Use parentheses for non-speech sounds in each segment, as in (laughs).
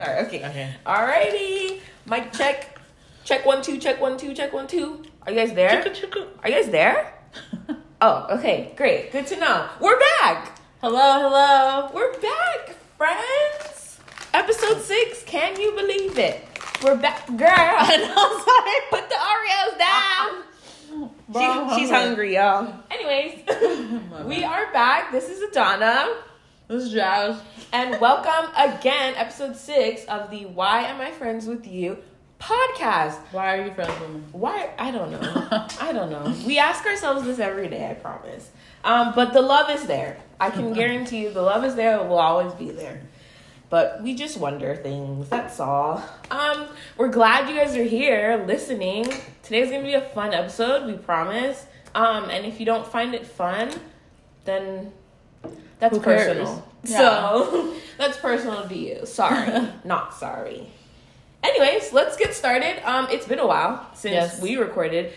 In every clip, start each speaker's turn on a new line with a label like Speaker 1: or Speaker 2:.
Speaker 1: Alright, okay.
Speaker 2: Okay.
Speaker 1: Alrighty. Mic check. Check one, two, check one, two, check one, two. Are you guys there? Are you guys there? (laughs) Oh, okay. Great. Good to know. We're back.
Speaker 2: Hello, hello.
Speaker 1: We're back, friends. Episode six. Can you believe it? We're back, girl. (laughs)
Speaker 2: I know,
Speaker 1: Put the Oreos down. She- she's hungry, y'all. Anyways, (laughs) we are back. This is Adana.
Speaker 2: This is Jazz.
Speaker 1: And welcome again, episode six of the Why Am I Friends with You podcast.
Speaker 2: Why are you friends with me?
Speaker 1: Why? I don't know. (laughs) I don't know. We ask ourselves this every day, I promise. Um, but the love is there. I can (laughs) guarantee you the love is there, it will always be there. But we just wonder things, that's all. Um, we're glad you guys are here listening. Today's gonna be a fun episode, we promise. Um, and if you don't find it fun, then that's personal.
Speaker 2: Yeah.
Speaker 1: So (laughs) that's personal to you. Sorry. (laughs) Not sorry. Anyways, let's get started. Um, it's been a while since
Speaker 2: Yes.
Speaker 1: we recorded.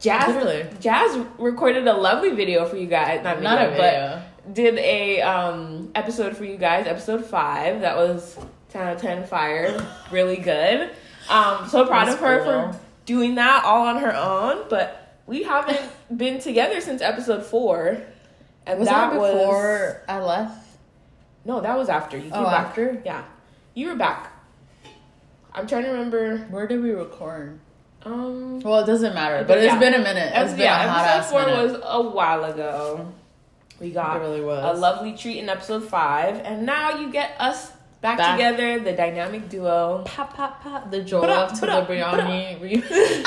Speaker 1: Jazz,
Speaker 2: Literally.
Speaker 1: Jazz recorded a lovely video for you guys. Not,
Speaker 2: Not
Speaker 1: video,
Speaker 2: a video.
Speaker 1: but did a um episode for you guys. Episode five. That was ten out of ten fire. (laughs) really good. Um, so proud of her
Speaker 2: cool.
Speaker 1: for doing that all on her own. But we haven't been together since episode four. And
Speaker 2: Was
Speaker 1: that,
Speaker 2: that,
Speaker 1: was
Speaker 2: before I left?
Speaker 1: No, that was after you.
Speaker 2: Oh,
Speaker 1: came back.
Speaker 2: after?
Speaker 1: Yeah, you were back. I'm trying to remember.
Speaker 2: Where did we record?
Speaker 1: Um,
Speaker 2: Well, it doesn't matter, but
Speaker 1: Yeah.
Speaker 2: it's been a minute. It's been
Speaker 1: yeah,
Speaker 2: a hot
Speaker 1: episode four
Speaker 2: minute.
Speaker 1: was a while ago. We got
Speaker 2: It really was.
Speaker 1: a lovely treat in episode five, and now you get us back,
Speaker 2: Back.
Speaker 1: together, the dynamic duo.
Speaker 2: pop, pop, pop. The
Speaker 1: Ba-da,
Speaker 2: to the.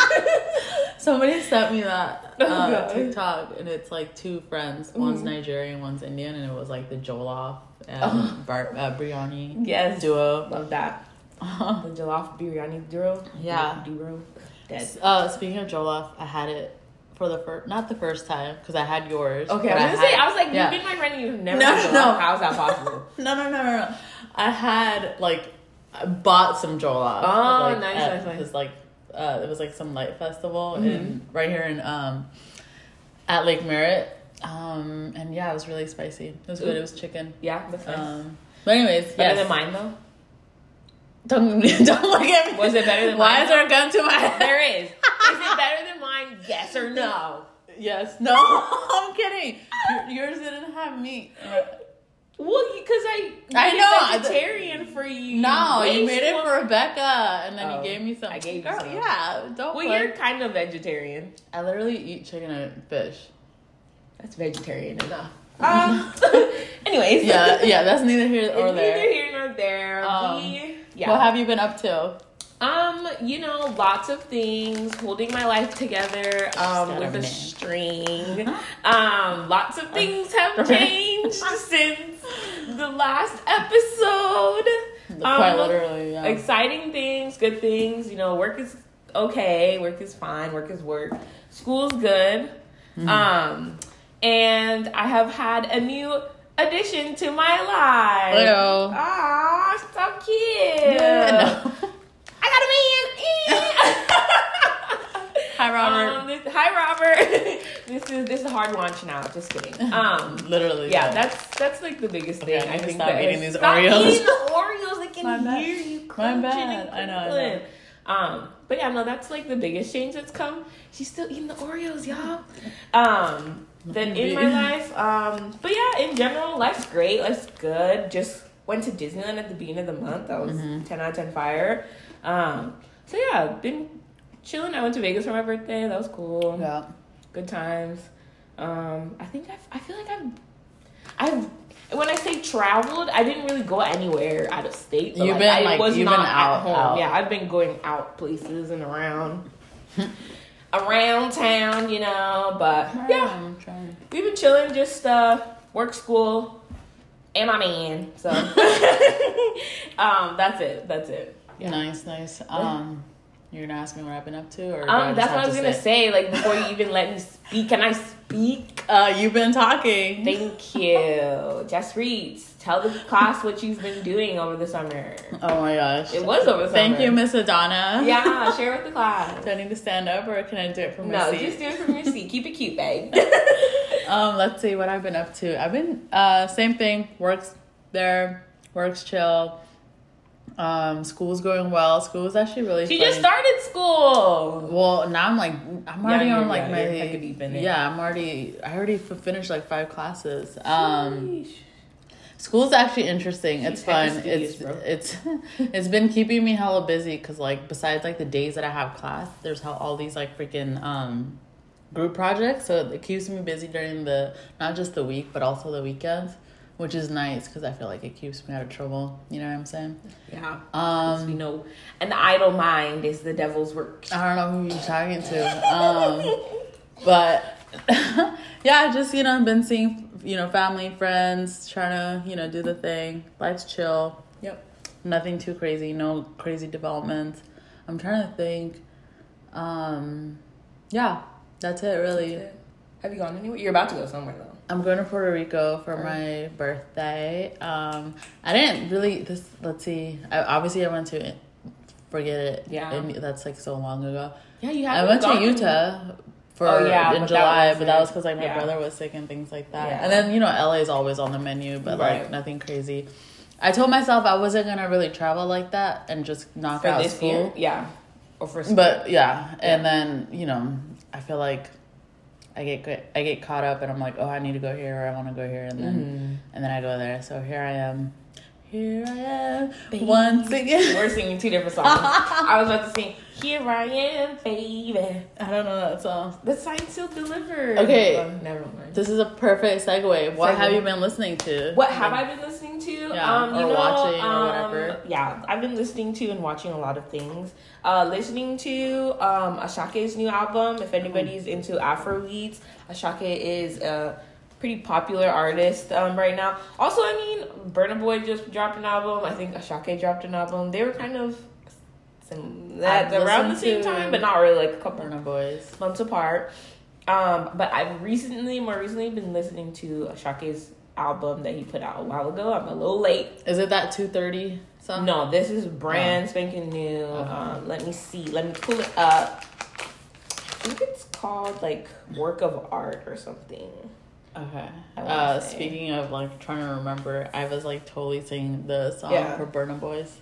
Speaker 2: Somebody sent me that
Speaker 1: Oh,
Speaker 2: uh. TikTok, and it's like two friends. One's
Speaker 1: Mhm.
Speaker 2: Nigerian, one's Indian, and it was like the jollof and
Speaker 1: Oh.
Speaker 2: bar- uh, biryani
Speaker 1: Yes,
Speaker 2: duo.
Speaker 1: love that. (laughs) The jollof biryani duo.
Speaker 2: Yeah.
Speaker 1: duo. Dead.
Speaker 2: Uh, speaking of jollof, I had it for the first, not the first time, because I had yours.
Speaker 1: Okay, I was gonna say,
Speaker 2: had-
Speaker 1: I was like,
Speaker 2: yeah.
Speaker 1: you've been my friend, and you've never
Speaker 2: No, no.
Speaker 1: How is that possible? (laughs)
Speaker 2: No, no, no, no, no. I had like I bought some jollof.
Speaker 1: Oh,
Speaker 2: like,
Speaker 1: nice,
Speaker 2: at-
Speaker 1: nice, nice.
Speaker 2: Cause like uh, it was like some light festival
Speaker 1: Mhm.
Speaker 2: in right here in um at Lake Merritt. Um, and yeah, it was really spicy. It was good. It was chicken.
Speaker 1: Yeah, that's nice.
Speaker 2: Um, but anyways,
Speaker 1: better
Speaker 2: yes.
Speaker 1: than mine though.
Speaker 2: Don't (laughs) don't look at me.
Speaker 1: Was it better than
Speaker 2: Why
Speaker 1: mine?
Speaker 2: is there a gun to my head?
Speaker 1: There is. Is it better than mine? Yes or no? (laughs)
Speaker 2: Yes. No. (laughs) I'm kidding. Yours didn't have meat.
Speaker 1: Well, because I
Speaker 2: I know,
Speaker 1: vegetarian for you.
Speaker 2: No, you
Speaker 1: Waste
Speaker 2: made it for Rebecca, and then
Speaker 1: Oh,
Speaker 2: you gave me some.
Speaker 1: I gave you
Speaker 2: Girl,
Speaker 1: some.
Speaker 2: Yeah, don't.
Speaker 1: Well,
Speaker 2: play.
Speaker 1: you're kind of vegetarian.
Speaker 2: I literally eat chicken and fish.
Speaker 1: That's vegetarian enough. (laughs) Um. (laughs) anyways.
Speaker 2: Yeah, yeah, that's neither here
Speaker 1: It's
Speaker 2: or
Speaker 1: neither here nor there.
Speaker 2: Um,
Speaker 1: we, yeah.
Speaker 2: What have you been up to?
Speaker 1: Um, you know, lots of things, holding my life together, um, with a
Speaker 2: gotta
Speaker 1: string. Um, lots of things have (laughs) changed (laughs) since the last episode.
Speaker 2: Quite
Speaker 1: Um,
Speaker 2: literally, yeah.
Speaker 1: Exciting things, good things. You know, work is okay, work is fine, work is work. School's good.
Speaker 2: Mm-hmm.
Speaker 1: Um, and I have had a new addition to my life.
Speaker 2: Hello.
Speaker 1: So cute.
Speaker 2: Yeah, no. (laughs)
Speaker 1: I got a man.
Speaker 2: Hi, Robert.
Speaker 1: Um, this- hi, Robert. (laughs) this is this is a hard launch now. Just kidding. Um, (laughs)
Speaker 2: literally.
Speaker 1: yeah, that's that's like the biggest
Speaker 2: Okay,
Speaker 1: thing.
Speaker 2: I
Speaker 1: I
Speaker 2: need to
Speaker 1: think
Speaker 2: stop
Speaker 1: that
Speaker 2: eating
Speaker 1: is-
Speaker 2: these
Speaker 1: stop
Speaker 2: Oreos.
Speaker 1: eating the (laughs) Oreos. I can
Speaker 2: My bad.
Speaker 1: hear you
Speaker 2: My
Speaker 1: crunching
Speaker 2: bad.
Speaker 1: and
Speaker 2: I know, I know.
Speaker 1: Um, but yeah, no, that's like the biggest change that's come. She's still eating the Oreos, y'all. Um, then in my life, um, but yeah, in general, life's great. Life's good. Just went to Disneyland at the beginning of the month. That was
Speaker 2: Mm-hmm.
Speaker 1: ten out of ten fire. Um, so yeah, been chilling. I went to Vegas for my birthday. That was cool
Speaker 2: Yeah.
Speaker 1: good times. Um, I think I've, I feel like I've, I've, when I say traveled, I didn't really go anywhere out of state. but,
Speaker 2: You've been,
Speaker 1: I
Speaker 2: like,
Speaker 1: was
Speaker 2: you've
Speaker 1: not
Speaker 2: been out-
Speaker 1: at home.
Speaker 2: out.
Speaker 1: Yeah, I've been going out places and around, (laughs) around town, you know. But yeah, we've been chilling, just uh, work, school, and my man. So, (laughs) (laughs) um, that's it. That's it. Yeah.
Speaker 2: Nice, nice. Um, you're gonna ask me what I've been up to, or
Speaker 1: Um, that's what I was
Speaker 2: to
Speaker 1: gonna say. Like before you even let me speak, can I speak? (laughs)
Speaker 2: Uh, you've been talking.
Speaker 1: Thank you. Jaspreet. Tell the class what you've been doing over the summer.
Speaker 2: Oh my gosh.
Speaker 1: It was over the
Speaker 2: Thank
Speaker 1: summer.
Speaker 2: you, Miss Adana.
Speaker 1: Yeah, share with the class.
Speaker 2: Do I need to stand up, or can I do it from my
Speaker 1: No,
Speaker 2: seat?
Speaker 1: just do it from your seat. Keep it cute, babe. (laughs) (laughs)
Speaker 2: Um, let's see what I've been up to. I've been uh same thing. Works there, works chill. Um, school's going well. School is actually really.
Speaker 1: She
Speaker 2: funny.
Speaker 1: just started school.
Speaker 2: Well, now I'm like I'm already
Speaker 1: you're-
Speaker 2: on like
Speaker 1: yeah,
Speaker 2: my
Speaker 1: you're heck deep in
Speaker 2: yeah. I'm already I already f- finished like five classes. Um,
Speaker 1: Sheesh.
Speaker 2: school's actually interesting. It's
Speaker 1: She's hecka
Speaker 2: fun.
Speaker 1: studious,
Speaker 2: It's
Speaker 1: bro.
Speaker 2: it's (laughs) it's been keeping me hella busy because like besides like the days that I have class, there's how all these like freaking um group projects. So it keeps me busy during the not just the week but also the weekends, which is nice because I feel like it keeps me out of trouble. You know what I'm saying?
Speaker 1: Yeah. Um, we know an idle mind is the devil's work.
Speaker 2: I don't know who you're talking to. Um, (laughs) but (laughs) yeah, just you know, I've been seeing you know family, friends, trying to you know do the thing. Life's chill.
Speaker 1: Yep.
Speaker 2: Nothing too crazy. No crazy developments. I'm trying to think. Um, yeah, that's it. Really.
Speaker 1: Have you gone anywhere? You're about to go somewhere though.
Speaker 2: I'm going to Puerto Rico for my birthday. Um, I didn't really this. Let's see. I, obviously, I went to. Forget it.
Speaker 1: Yeah.
Speaker 2: And that's like so long ago.
Speaker 1: Yeah, you
Speaker 2: I
Speaker 1: have.
Speaker 2: went to Utah for
Speaker 1: Oh, yeah,
Speaker 2: in
Speaker 1: but that
Speaker 2: July, but that
Speaker 1: wasn't-
Speaker 2: because like my
Speaker 1: yeah.
Speaker 2: brother was sick and things like that.
Speaker 1: Yeah.
Speaker 2: And then you know LA is always on the menu, but
Speaker 1: Right.
Speaker 2: like nothing crazy. I told myself I wasn't gonna really travel like that and just knock
Speaker 1: for
Speaker 2: out
Speaker 1: this
Speaker 2: school.
Speaker 1: year. Yeah. Or for school.
Speaker 2: But yeah, and then you know I feel like I get I get caught up and I'm like, oh, I need to go here or I want to go here, and then
Speaker 1: Mm-hmm.
Speaker 2: and then I go there. So here I am. Here I am
Speaker 1: Baby.
Speaker 2: once again.
Speaker 1: We're singing two different (laughs) songs. I was about to sing "Here I Am, Baby."
Speaker 2: I don't know that song.
Speaker 1: The sign still delivered.
Speaker 2: Okay.
Speaker 1: Oh, never mind.
Speaker 2: This is a perfect segue. What
Speaker 1: Segue.
Speaker 2: have you been listening to?
Speaker 1: What have I been listening to?
Speaker 2: Yeah,
Speaker 1: um, you
Speaker 2: or
Speaker 1: know,
Speaker 2: watching or
Speaker 1: um,
Speaker 2: whatever.
Speaker 1: Yeah, I've been listening to and watching a lot of things. Uh, listening to um, Asake's new album. If anybody's into Afro beats, Asake is a pretty popular artist um, right now. Also, I mean, Burna Boy just dropped an album. I think Asake dropped an album. They were kind of that
Speaker 2: I've
Speaker 1: around the same time, but not really like a couple
Speaker 2: Burna Boys.
Speaker 1: months apart. Um, but I've recently, more recently, been listening to Asake's album that he put out a while ago. I'm a little late.
Speaker 2: Is it that two thirty song?
Speaker 1: No, this is brand spanking new.
Speaker 2: Uh-huh.
Speaker 1: Um, let me see. Let me pull it up. I think it's called like work of art or something.
Speaker 2: Okay. Uh,
Speaker 1: say.
Speaker 2: speaking of like trying to remember, I was like totally singing the song
Speaker 1: Yeah.
Speaker 2: for Burna Boys.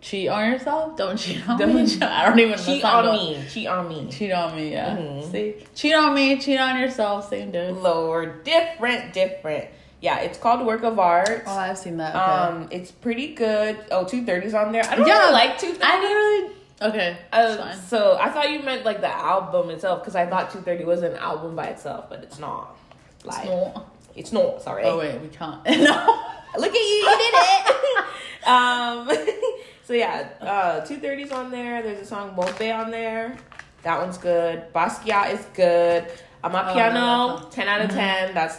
Speaker 2: Cheat on yourself? Don't cheat on
Speaker 1: Don't
Speaker 2: me.
Speaker 1: cheat- (laughs)
Speaker 2: I don't even know
Speaker 1: Cheat on me. Cheat on me.
Speaker 2: Cheat on me, yeah.
Speaker 1: Mhm.
Speaker 2: See? Cheat on me, cheat on yourself, same dude.
Speaker 1: Lord, different, different. Yeah, it's called work of art.
Speaker 2: Oh, I've seen that. Okay.
Speaker 1: Um, it's pretty good. Oh, 230's on there. I don't
Speaker 2: Yeah,
Speaker 1: really like 230.
Speaker 2: I didn't really. Okay.
Speaker 1: Uh, so I thought you meant like the album itself because I thought 230 was an album by itself, but it's not. Like,
Speaker 2: Small.
Speaker 1: it's not. Sorry.
Speaker 2: Oh, wait, we can't. (laughs) no.
Speaker 1: Look at you, you did it. (laughs) um, so yeah, uh, 230's on there. There's a song Mogbe on there. That one's good. Basquiat is good.
Speaker 2: Oh,
Speaker 1: Amapiano,
Speaker 2: that's
Speaker 1: 10 out of 10. That's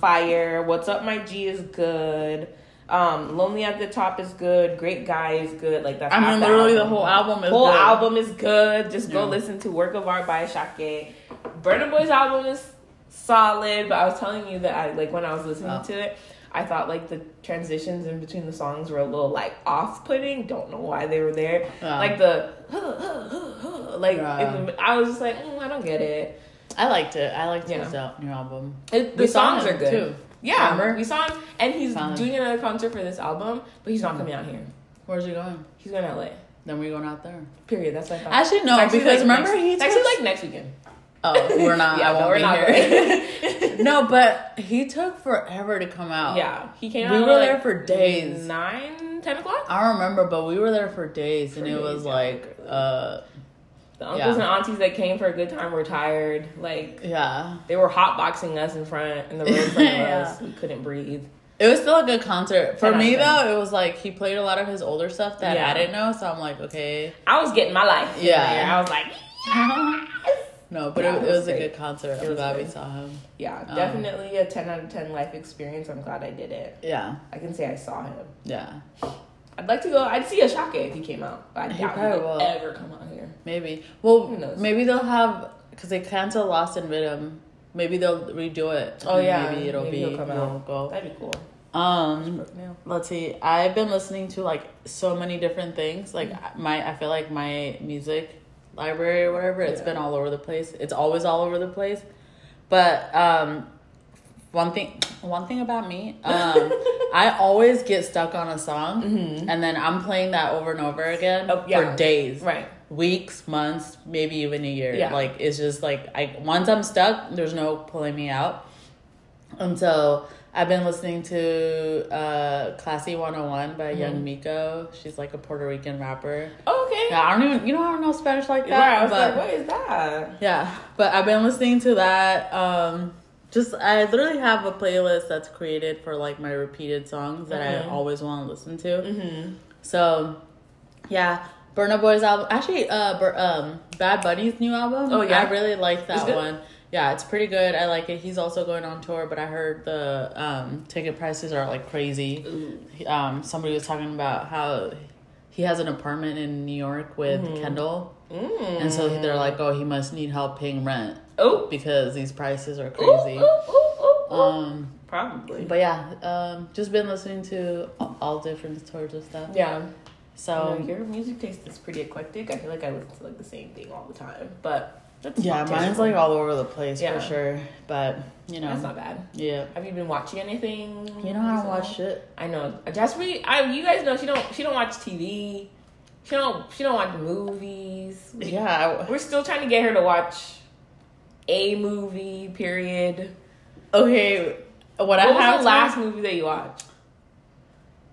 Speaker 1: fire. What's Up My G is good. Um, Lonely at the Top is good. Great Guy is good. Like that's
Speaker 2: I mean, literally, the whole album is
Speaker 1: whole
Speaker 2: good.
Speaker 1: album is good. Just go listen to Work of Art by Asake. Burna Boy's album is solid, but I was telling you that I like when I was listening
Speaker 2: Oh.
Speaker 1: to it, I thought like the transitions in between the songs were a little like off putting. Don't know why they were there.
Speaker 2: Yeah.
Speaker 1: Like the like
Speaker 2: Yeah.
Speaker 1: the, I was just like mm, I don't get it.
Speaker 2: I liked it. I liked
Speaker 1: Yeah.
Speaker 2: his new album.
Speaker 1: It- the
Speaker 2: saw
Speaker 1: songs are good.
Speaker 2: too.
Speaker 1: Yeah,
Speaker 2: Remember?
Speaker 1: we saw him, and he's doing another concert for this album, but he's not coming out here.
Speaker 2: Where's he going?
Speaker 1: He's going to LA.
Speaker 2: Then we're going out there.
Speaker 1: Period. That's what I thought.
Speaker 2: Actually, no,
Speaker 1: It's actually,
Speaker 2: because remember
Speaker 1: next,
Speaker 2: he
Speaker 1: actually like next weekend.
Speaker 2: Oh, we're not. (laughs)
Speaker 1: Yeah,
Speaker 2: I won't
Speaker 1: we're
Speaker 2: be
Speaker 1: not
Speaker 2: here. (laughs) no, but he took forever to come out.
Speaker 1: Yeah, he came out.
Speaker 2: We were
Speaker 1: like
Speaker 2: there for days.
Speaker 1: Nine, ten o'clock.
Speaker 2: I don't remember, but we were there for days, and
Speaker 1: For
Speaker 2: it
Speaker 1: days,
Speaker 2: was
Speaker 1: yeah.
Speaker 2: like, uh,
Speaker 1: The uncles
Speaker 2: Yeah.
Speaker 1: and aunties that came for a good time were tired. Like
Speaker 2: yeah.
Speaker 1: they were hotboxing us in front in the road in front of (laughs)
Speaker 2: Yeah.
Speaker 1: us. We couldn't breathe.
Speaker 2: It was still a good concert. For me, though, it was like he played a lot of his older stuff that
Speaker 1: Yeah.
Speaker 2: I didn't know, so I'm like, okay.
Speaker 1: I was getting my life.
Speaker 2: Yeah.
Speaker 1: I was like,
Speaker 2: no, but
Speaker 1: Yeah,
Speaker 2: it,
Speaker 1: it was
Speaker 2: was a good concert. I'm glad we saw him.
Speaker 1: yeah,
Speaker 2: Um,
Speaker 1: definitely a ten out of ten life experience. I'm glad I did it.
Speaker 2: Yeah,
Speaker 1: I can say I saw him.
Speaker 2: yeah.
Speaker 1: I'd like to go. I'd see a Asake if he came out. But I
Speaker 2: He
Speaker 1: doubt he
Speaker 2: will.
Speaker 1: ever come out here.
Speaker 2: Maybe. Well,
Speaker 1: Who knows?
Speaker 2: maybe they'll have because they canceled Lost in Riddim. Maybe they'll redo it.
Speaker 1: Oh yeah,
Speaker 2: maybe it'll
Speaker 1: maybe
Speaker 2: be
Speaker 1: he'll come out.
Speaker 2: Go.
Speaker 1: That'd be cool.
Speaker 2: Um, let's see. I've been listening to like so many different things. Like
Speaker 1: Mm-hmm.
Speaker 2: my, I feel like my music library or whatever. It's
Speaker 1: Yeah.
Speaker 2: been all over the place. It's always all over the place. But um, one thing one thing about me (laughs) um i always get stuck on a song and then i'm playing that over and over again
Speaker 1: Mm-hmm. Oh, yeah.
Speaker 2: for days
Speaker 1: Right.
Speaker 2: weeks months maybe even a year
Speaker 1: Yeah.
Speaker 2: like it's just like i once i'm stuck there's no pulling me out and so i've been listening to uh classy 101 by young
Speaker 1: Mm-hmm.
Speaker 2: miko she's like a puerto rican rapper
Speaker 1: Okay.
Speaker 2: Yeah, i don't even you know i don't know spanish like that
Speaker 1: Right. I was
Speaker 2: but
Speaker 1: like, what is that?
Speaker 2: yeah, but I've been listening to that. Um, just I literally have a playlist that's created for like my repeated songs that I
Speaker 1: Mhm.
Speaker 2: always want to listen to.
Speaker 1: Mm-hmm.
Speaker 2: So, yeah, Burna Boy's album. Actually, uh, Bur- um, Bad Bunny's new album.
Speaker 1: Oh, yeah?
Speaker 2: I really like that one. Yeah, it's pretty good. I like it. He's also going on tour, but I heard the um, ticket prices are like crazy. Um, somebody was talking about how he has an apartment in New York with
Speaker 1: Mm-hmm.
Speaker 2: Kendall.
Speaker 1: Mm.
Speaker 2: And so they're like, oh, he must need help paying rent
Speaker 1: oh,
Speaker 2: because these prices are crazy.
Speaker 1: ooh, ooh, ooh.
Speaker 2: Um,
Speaker 1: Probably.
Speaker 2: but yeah, um, just been listening to all- different sorts of stuff.
Speaker 1: yeah.
Speaker 2: So
Speaker 1: So your music taste is pretty eclectic. I feel like I listen to like the same thing all the time, but that's
Speaker 2: yeah, mine's like all over the place
Speaker 1: Yeah.
Speaker 2: for sure. But you know,
Speaker 1: That's not bad.
Speaker 2: yeah,
Speaker 1: Have you been watching anything?
Speaker 2: you know, I don't watch shit.
Speaker 1: I know. Jasmine, I you guys know she don't she don't watch TV. She don't she don't watch movies. We-
Speaker 2: Yeah,
Speaker 1: We're still trying to get her to watch a movie. Period.
Speaker 2: Okay. What I
Speaker 1: was
Speaker 2: have
Speaker 1: the last movie that you watched?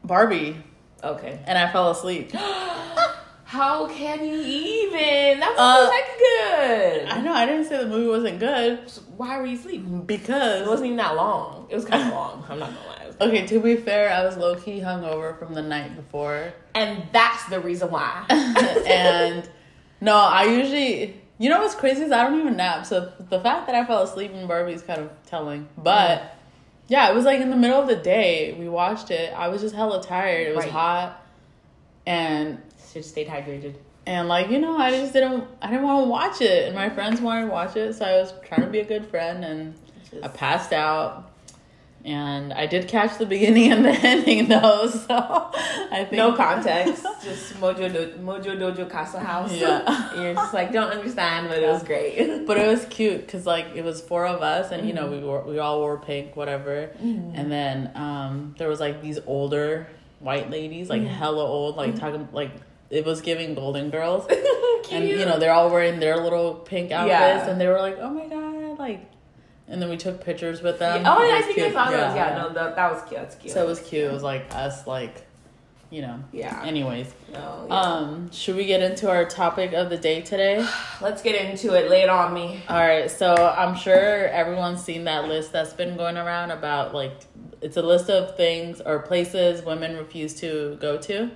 Speaker 2: Barbie,
Speaker 1: Okay.
Speaker 2: and I fell asleep. (gasps) (laughs)
Speaker 1: How can you even? That
Speaker 2: Uh,
Speaker 1: was like good.
Speaker 2: I know I didn't say the movie wasn't good
Speaker 1: So Why were you asleep?
Speaker 2: Because it
Speaker 1: wasn't even that long. It was kind of long. I'm not gonna lie.
Speaker 2: Okay. To be fair, I was low key hungover from the night before.
Speaker 1: And that's the reason why. (laughs) (laughs)
Speaker 2: and no, I usually, you know what's crazy is I don't even nap. So the fact that I fell asleep in Barbie is kind of telling. But yeah, it was like in the middle of the day. We watched it. I was just hella tired. It was
Speaker 1: Right.
Speaker 2: hot, and
Speaker 1: Should stayed hydrated.
Speaker 2: and like you know, I just didn't. I didn't want to watch it, and my friends wanted to watch it, so I was trying to be a good friend, and I passed out. And I did catch the beginning and the (laughs) ending though, (laughs) so I think
Speaker 1: No context, just Mojo Do- Mojo Dojo Castle House.
Speaker 2: Yeah.
Speaker 1: And (laughs) you're just like don't understand, but it was great.
Speaker 2: But it was cute because like it was four of us, and you know
Speaker 1: Mm-hmm.
Speaker 2: we were we all wore pink, whatever. And then um there was like these older white ladies, like
Speaker 1: Mm-hmm.
Speaker 2: hella old, like talking like it was giving Golden Girls,
Speaker 1: Cute. (laughs)
Speaker 2: and you know they're all wearing their little pink outfits,
Speaker 1: Yeah.
Speaker 2: and they were like, oh my god, like. And then we took pictures with them.
Speaker 1: oh yeah, I
Speaker 2: was
Speaker 1: think I
Speaker 2: cute.
Speaker 1: saw those. Yeah, no, that, that was cute. That's cute.
Speaker 2: So it was cute. It was like us, like, you know.
Speaker 1: yeah.
Speaker 2: Anyways,
Speaker 1: No, yeah.
Speaker 2: um, should we get into our topic of the day today? (sighs)
Speaker 1: Let's get into it. Lay it on me.
Speaker 2: All right, so I'm sure everyone's seen that list that's been going around about like it's a list of things or places women refuse to go to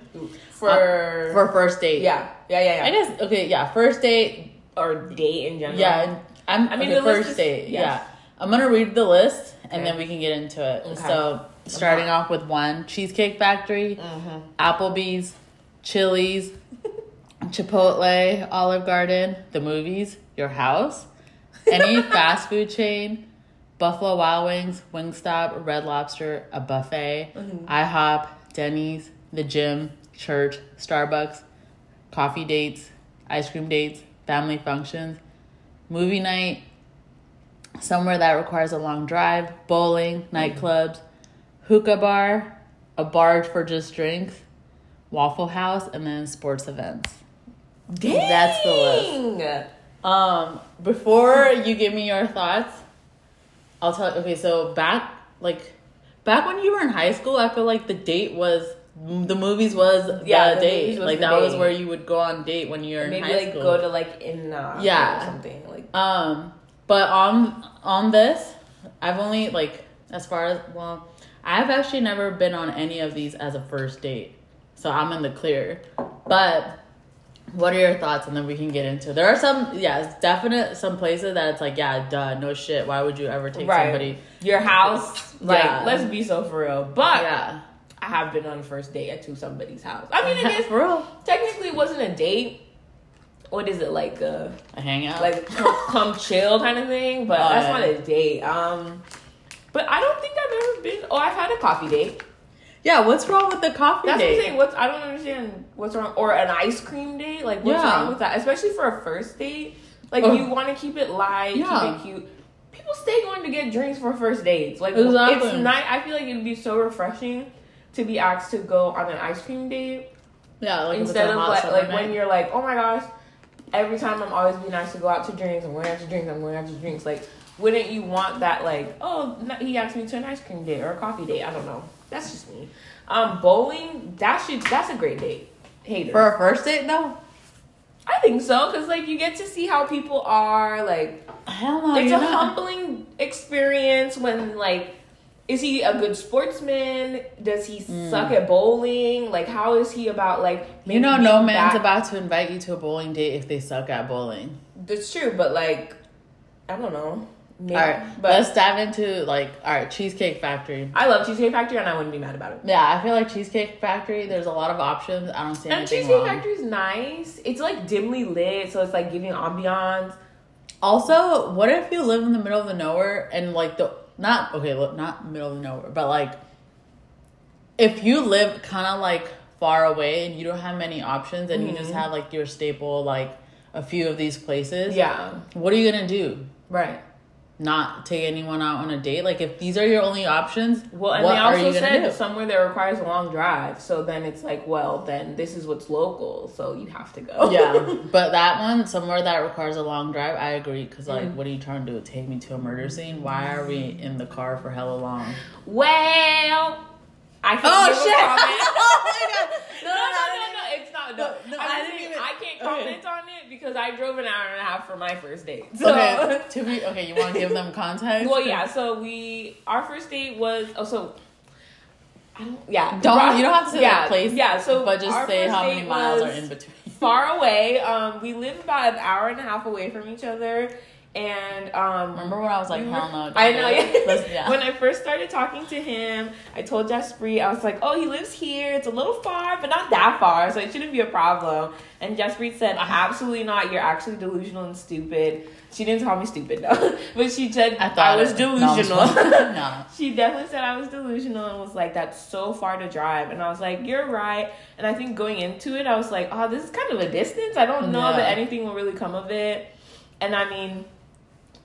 Speaker 1: For
Speaker 2: for first date.
Speaker 1: yeah, yeah, yeah, yeah.
Speaker 2: I guess okay, yeah, first date.
Speaker 1: or date in general.
Speaker 2: Yeah, I'm.
Speaker 1: I mean,
Speaker 2: okay,
Speaker 1: the
Speaker 2: first
Speaker 1: is-
Speaker 2: date.
Speaker 1: yes.
Speaker 2: Yeah, I'm gonna read the list and
Speaker 1: Okay.
Speaker 2: then we can get into it.
Speaker 1: Okay.
Speaker 2: So starting off with one Cheesecake Factory,
Speaker 1: Mm-hmm.
Speaker 2: Applebee's, Chili's, (laughs) Chipotle, Olive Garden, the movies, your house, any (laughs) fast food chain, Buffalo Wild Wings, Wingstop, Red Lobster, a buffet, IHOP, Denny's, the gym, church, Starbucks, coffee dates, ice cream dates, family functions, movie night, somewhere that requires a long drive, bowling, nightclubs, hookah bar, a bar for just drinks, Waffle House, and then sports events.
Speaker 1: Dang.
Speaker 2: That's the list. Um, before you give me your thoughts, I'll tell. Okay, so back like back when you were in high school, I feel like the date was the movies was
Speaker 1: Yeah,
Speaker 2: the, date.
Speaker 1: was
Speaker 2: like
Speaker 1: the
Speaker 2: that was where you would go on date when you're in
Speaker 1: Maybe
Speaker 2: high
Speaker 1: like
Speaker 2: school.
Speaker 1: go to like in uh,
Speaker 2: Yeah.
Speaker 1: or something like.
Speaker 2: Um, but on on this, I've only like as far as well, I've actually never been on any of these as a first date, so I'm in the clear. But what are your thoughts, and then we can get into. There are some, yeah, it's definite some places that it's like, yeah, duh, no shit. Why would you ever take
Speaker 1: Right.
Speaker 2: somebody?
Speaker 1: Your house, like
Speaker 2: Yeah.
Speaker 1: let's be so for real. But
Speaker 2: Yeah,
Speaker 1: I have been on a first date at to somebody's house. I mean, it (laughs) is
Speaker 2: for real,
Speaker 1: technically it wasn't a date. What is it like? Uh,
Speaker 2: a hangout.
Speaker 1: like come, come chill kind of thing, but
Speaker 2: Oh,
Speaker 1: that's not a date. Um, but I don't think I've ever been. Oh, I've had a coffee date.
Speaker 2: yeah, what's wrong with the coffee date?
Speaker 1: That's what I'm saying. What's I don't understand what's wrong, or an ice cream date. Like what's
Speaker 2: Yeah.
Speaker 1: wrong with that? Especially for a first date. Like
Speaker 2: Oh.
Speaker 1: you want to keep it light,
Speaker 2: Yeah.
Speaker 1: keep it cute. people stay going to get drinks for first dates. Like
Speaker 2: Exactly.
Speaker 1: it's nice. I feel like it'd be so refreshing to be asked to go on an ice cream date
Speaker 2: Yeah, like
Speaker 1: instead of like, like
Speaker 2: night.
Speaker 1: when you're like, oh my gosh, every time I'm always being asked to go out to drinks, I'm going out to drinks, I'm going out to drinks. Like, wouldn't you want that? Like, oh, he asked me to an ice cream date or a coffee date. I don't know. That's just me. Um, bowling. That should. That's a great date. Hater.
Speaker 2: For a first date though?
Speaker 1: I think so because like you get to see how people are. Like, it's a
Speaker 2: not.
Speaker 1: humbling experience when like. Is he a good sportsman? Does he suck at bowling? Like, how is he about like?
Speaker 2: You know, no man's
Speaker 1: back-
Speaker 2: about to invite you to a bowling date if they suck at bowling.
Speaker 1: That's true, but like, I don't know. Maybe,
Speaker 2: all right,
Speaker 1: but
Speaker 2: let's dive into like, all right, Cheesecake Factory.
Speaker 1: I love Cheesecake Factory, and I wouldn't be mad about it.
Speaker 2: Yeah, I feel like Cheesecake Factory. There's a lot of options. I don't see
Speaker 1: And
Speaker 2: anything
Speaker 1: Cheesecake
Speaker 2: Factory
Speaker 1: is nice. It's like dimly lit, so it's like giving ambiance.
Speaker 2: Also, what if you live in the middle of the nowhere and like the not okay, look, not middle of the nowhere, but like if you live kind of like far away and you don't have many options and you just mm-hmm. have like your staple like a few of these places.
Speaker 1: Yeah,
Speaker 2: What are you gonna do?
Speaker 1: right.
Speaker 2: Not take anyone out on a date? Like if these are your only options,
Speaker 1: Well, and
Speaker 2: what
Speaker 1: they also said somewhere that requires a long drive. So then it's like, well, then this is what's local, so you have to go.
Speaker 2: yeah, (laughs) but that one somewhere that requires a long drive, I agree. Cause like,
Speaker 1: Mm.
Speaker 2: what are you trying to do? Take me to a murder scene? Why are we in the car for hella long?
Speaker 1: well, I can
Speaker 2: Oh shit! (laughs) oh my god!
Speaker 1: No, no, no, no, It's not. No,
Speaker 2: No, no,
Speaker 1: I,
Speaker 2: I didn't even-
Speaker 1: I can't
Speaker 2: okay.
Speaker 1: comment on it because I drove an hour and a half for my first date. So.
Speaker 2: Okay, (laughs) to be okay, you want to give them context?
Speaker 1: Well, yeah. So we, our first date was. Oh, so. I don't. Yeah.
Speaker 2: Don't
Speaker 1: Rock-
Speaker 2: you don't have to say
Speaker 1: yeah,
Speaker 2: the place.
Speaker 1: Yeah. So,
Speaker 2: but just say how many miles are in between.
Speaker 1: Far away. Um, we live about an hour and a half away from each other, and um.
Speaker 2: Remember when I was like, hell no?
Speaker 1: I know. Yeah. (laughs)
Speaker 2: Yeah.
Speaker 1: When I first started talking to him, I told Jaspreet, I was like, "Oh, he lives here. It's a little far, but not that far, so it shouldn't be a problem." And Jaspreet said, "Absolutely not. You're actually delusional and stupid." She didn't call me stupid though, (laughs) but she said
Speaker 2: I
Speaker 1: I, was
Speaker 2: it-
Speaker 1: delusional.
Speaker 2: just- (laughs) no.
Speaker 1: She definitely said I was delusional and was like, "That's so far to drive." And I was like, "You're right." And I think going into it, I was like, "Oh, this is kind of a distance. I don't know
Speaker 2: Yeah.
Speaker 1: that anything will really come of it." And I mean,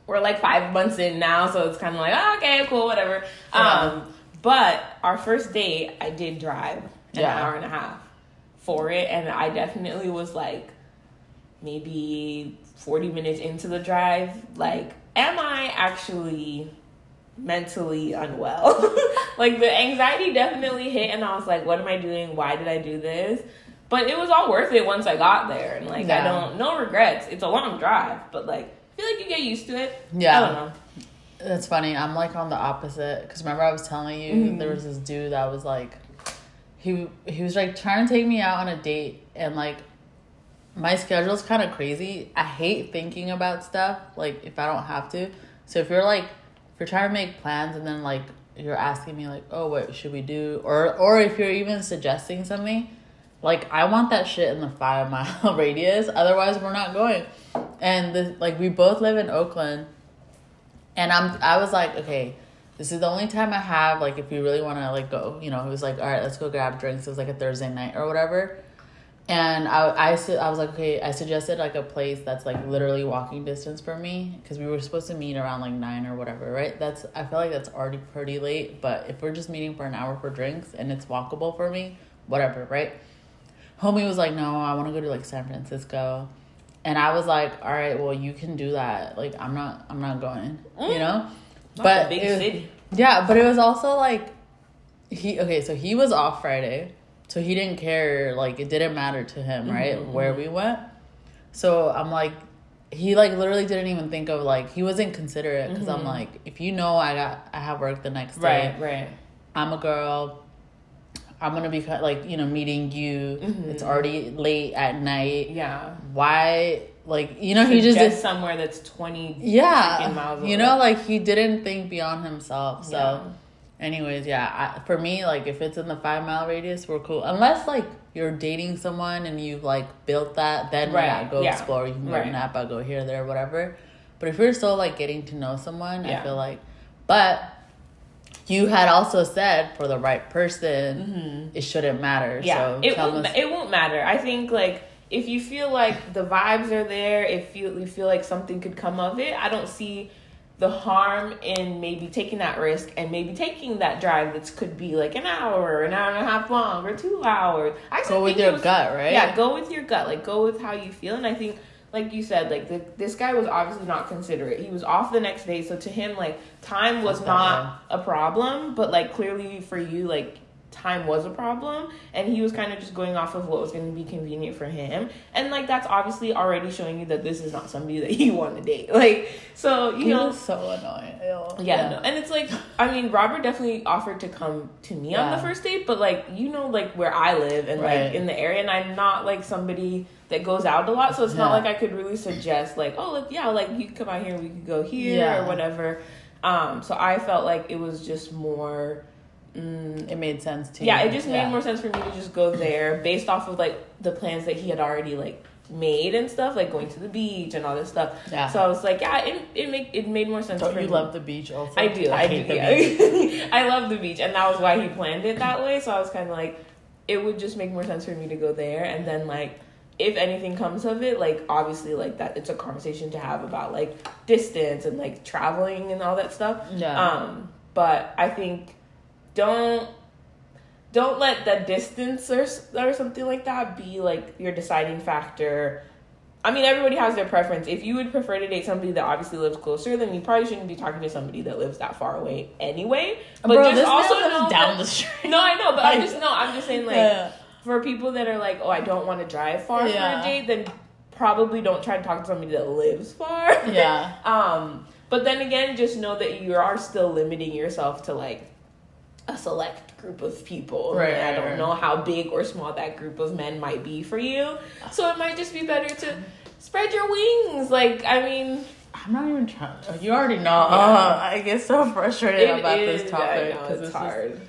Speaker 1: we're like five months in now, so it's kind of like, oh, "Okay, cool, whatever."
Speaker 2: Yeah.
Speaker 1: Um, but our first date, I did drive an
Speaker 2: Yeah.
Speaker 1: hour and a half for it, and I definitely was like, maybe forty minutes into the drive, like, am I actually mentally unwell. (laughs) like the anxiety definitely hit and I was like, what am I doing? Why did I do this? But it was all worth it once I got there and like I don't no regrets. It's a long drive, but like feel like you get used to it.
Speaker 2: Yeah.
Speaker 1: I don't know.
Speaker 2: That's funny. I'm like on the opposite because remember I was telling you
Speaker 1: Mhm.
Speaker 2: there was this dude that was like, he he was like trying to take me out on a date and like, my schedule's kind of crazy. I hate thinking about stuff like if I don't have to. So if you're like, if you're trying to make plans and then like you're asking me like, oh, what should we do, or or if you're even suggesting something, like I want that shit in the five mile (laughs) radius. Otherwise, we're not going. And the, like we both live in Oakland. And I'm I was like, okay, this is the only time I have, like, if you really want to, like, go, you know, he was like, all right, let's go grab drinks. It was like a Thursday night or whatever. And I, I, I was like, okay, I suggested, like, a place that's, like, literally walking distance for me because we were supposed to meet around, like, nine or whatever, right? That's, I feel like that's already pretty late. But if we're just meeting for an hour for drinks and it's walkable for me, whatever, right? Homie was like, no, I want to go to, like, San Francisco. And I was like, all right, well, you can do that. Like, I'm not, I'm not going, you know?
Speaker 1: Not
Speaker 2: but
Speaker 1: a big
Speaker 2: was-
Speaker 1: city.
Speaker 2: yeah, but it was also like he okay, so he was off Friday, so he didn't care. Like it didn't matter to him, right,
Speaker 1: Mhm,
Speaker 2: where we went. So I'm like, he like literally didn't even think of like he wasn't considerate because I'm
Speaker 1: Mhm.
Speaker 2: like, if you know I got I have work the next day,
Speaker 1: Right, right.
Speaker 2: I'm a girl. I'm gonna be like you know meeting you.
Speaker 1: Mhm.
Speaker 2: It's already late at night.
Speaker 1: Yeah.
Speaker 2: Why like you know he just did
Speaker 1: somewhere that's twenty
Speaker 2: yeah
Speaker 1: miles
Speaker 2: you know like he didn't think beyond himself so
Speaker 1: Yeah.
Speaker 2: anyways yeah I, for me like if it's in the five mile radius we're cool unless like you're dating someone and you've like built that then
Speaker 1: Right,
Speaker 2: yeah go
Speaker 1: yeah,
Speaker 2: explore you can go
Speaker 1: right.
Speaker 2: to napa go here there whatever but if you're still like getting to know someone i feel like but you had also said for the right person it shouldn't matter
Speaker 1: Mm-hmm. Yeah,
Speaker 2: so
Speaker 1: it won't.
Speaker 2: us
Speaker 1: It won't matter. I think like if you feel like the vibes are there, if you you feel like something could come of it, I don't see the harm in maybe taking that risk and maybe taking that drive that could be like an hour, an hour and a half long, or two hours. I
Speaker 2: Go with your
Speaker 1: was-
Speaker 2: gut, right?
Speaker 1: Yeah, go with your gut. Like go with how you feel. And I think, like you said, like the, this guy was obviously not considerate. He was off the next day, so to him, like time was not a problem. But like clearly for you, like time was a problem and he was kind of just going off of what was going to be convenient for him and like that's obviously already showing you that this is not somebody that (laughs) you want to date (laughs) like so you
Speaker 2: He
Speaker 1: know
Speaker 2: was so annoying. Ew.
Speaker 1: yeah, no. and it's like I mean, Robert definitely offered to come to me on the first date, but like you know, like where I live and like in the area, and I'm not like somebody that goes out a lot, so it's not like I could really suggest like, oh, like, yeah, like you come out here, we could go here
Speaker 2: Yeah.
Speaker 1: or whatever. Um, so I felt like it was just more. Mm,
Speaker 2: It made sense to
Speaker 1: yeah,
Speaker 2: you.
Speaker 1: it just made more sense for me to just go there based off of like the plans that he had already like made and stuff, like going to the beach and all this stuff.
Speaker 2: Yeah.
Speaker 1: So I was like, yeah, it it make it made more sense
Speaker 2: Don't
Speaker 1: for
Speaker 2: you
Speaker 1: me.
Speaker 2: love the beach also?
Speaker 1: I do. I,
Speaker 2: hate
Speaker 1: do.
Speaker 2: the beach.
Speaker 1: Yeah. (laughs) I love the beach, and that was why he planned it that way. So I was kind of like, it would just make more sense for me to go there, and then like, if anything comes of it, like obviously like that, it's a conversation to have about like distance and like traveling and all that stuff.
Speaker 2: Yeah.
Speaker 1: Um, but I think don't don't let the distance or or something like that be like your deciding factor. I mean, everybody has their preference. If you would prefer to date somebody that obviously lives closer, then you probably shouldn't be talking to somebody that lives that far away anyway. But
Speaker 2: Bro,
Speaker 1: just
Speaker 2: this
Speaker 1: also know
Speaker 2: down
Speaker 1: that-
Speaker 2: the street.
Speaker 1: No, I know, but I'm just no. I'm just saying like
Speaker 2: Yeah.
Speaker 1: for people that are like, oh, I don't want to drive far
Speaker 2: Yeah.
Speaker 1: for a date, then probably don't try to talk to somebody that lives far.
Speaker 2: Yeah. (laughs)
Speaker 1: Um, but then again, just know that you are still limiting yourself to like a select group of people.
Speaker 2: Right,
Speaker 1: I don't know how big or small that group of men might be for you. So it might just be better to spread your wings. Like, I mean,
Speaker 2: I'm not even trying. You already know.
Speaker 1: Yeah.
Speaker 2: Uh, I get so frustrated
Speaker 1: it
Speaker 2: about
Speaker 1: is-
Speaker 2: this topic because
Speaker 1: it's hard.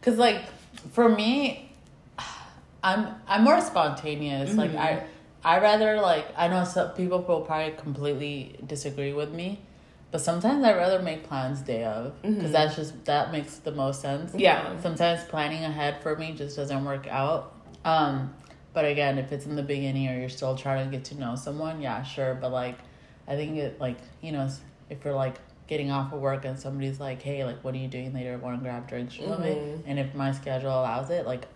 Speaker 2: Because like for me, I'm I'm more spontaneous. Like
Speaker 1: Mhm.
Speaker 2: I I rather like I know some people will probably completely disagree with me, but sometimes I'd rather make plans day of because
Speaker 1: Mhm.
Speaker 2: that's just that makes the most sense.
Speaker 1: Yeah.
Speaker 2: Sometimes planning ahead for me just doesn't work out. Um, but again, if it's in the beginning or you're still trying to get to know someone, yeah, sure. But like, I think it like you know if you're like getting off of work and somebody's like, hey, like, what are you doing later? Want to grab drinks me?
Speaker 1: Mhm.
Speaker 2: And if my schedule allows it, like,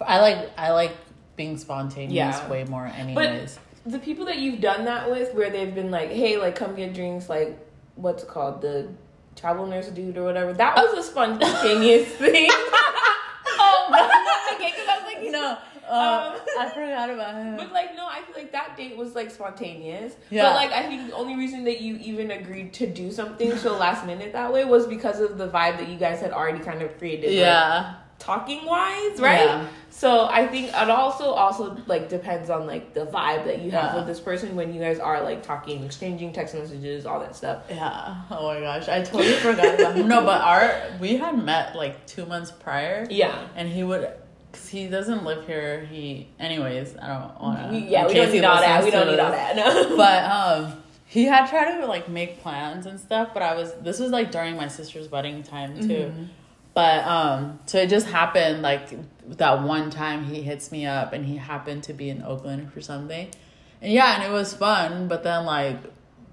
Speaker 2: I like I like being spontaneous
Speaker 1: Yeah.
Speaker 2: way more, anyways.
Speaker 1: But- The people that you've done that with, where they've been like, hey, like, come get drinks, like, what's it called? The travel nurse dude or whatever. That was a spontaneous (laughs) thing. oh, (laughs) okay, because I was like,
Speaker 2: no, (laughs) uh,
Speaker 1: Um,
Speaker 2: I forgot about him.
Speaker 1: But like no, I feel like that date was like spontaneous.
Speaker 2: Yeah.
Speaker 1: But like I think the only reason that you even agreed to do something so last minute that way was because of the vibe that you guys had already kind of created. like,
Speaker 2: yeah,
Speaker 1: talking wise, right?
Speaker 2: Yeah.
Speaker 1: So I think it also also like depends on like the vibe that you have
Speaker 2: Yeah.
Speaker 1: with this person when you guys are like talking, exchanging text messages, all that stuff.
Speaker 2: yeah. Oh my gosh, I totally forgot about him. No, but our we had met like two months prior.
Speaker 1: Yeah.
Speaker 2: and he would. Cause he doesn't live here. He, anyways, I don't want to.
Speaker 1: yeah, we don't need all that. We don't need all that. No.
Speaker 2: but (laughs) um he had tried to like make plans and stuff but i was this was like during my sister's wedding time too
Speaker 1: Mm-hmm.
Speaker 2: But um so it just happened like that one time he hits me up and he happened to be in oakland for something and yeah and it was fun but then like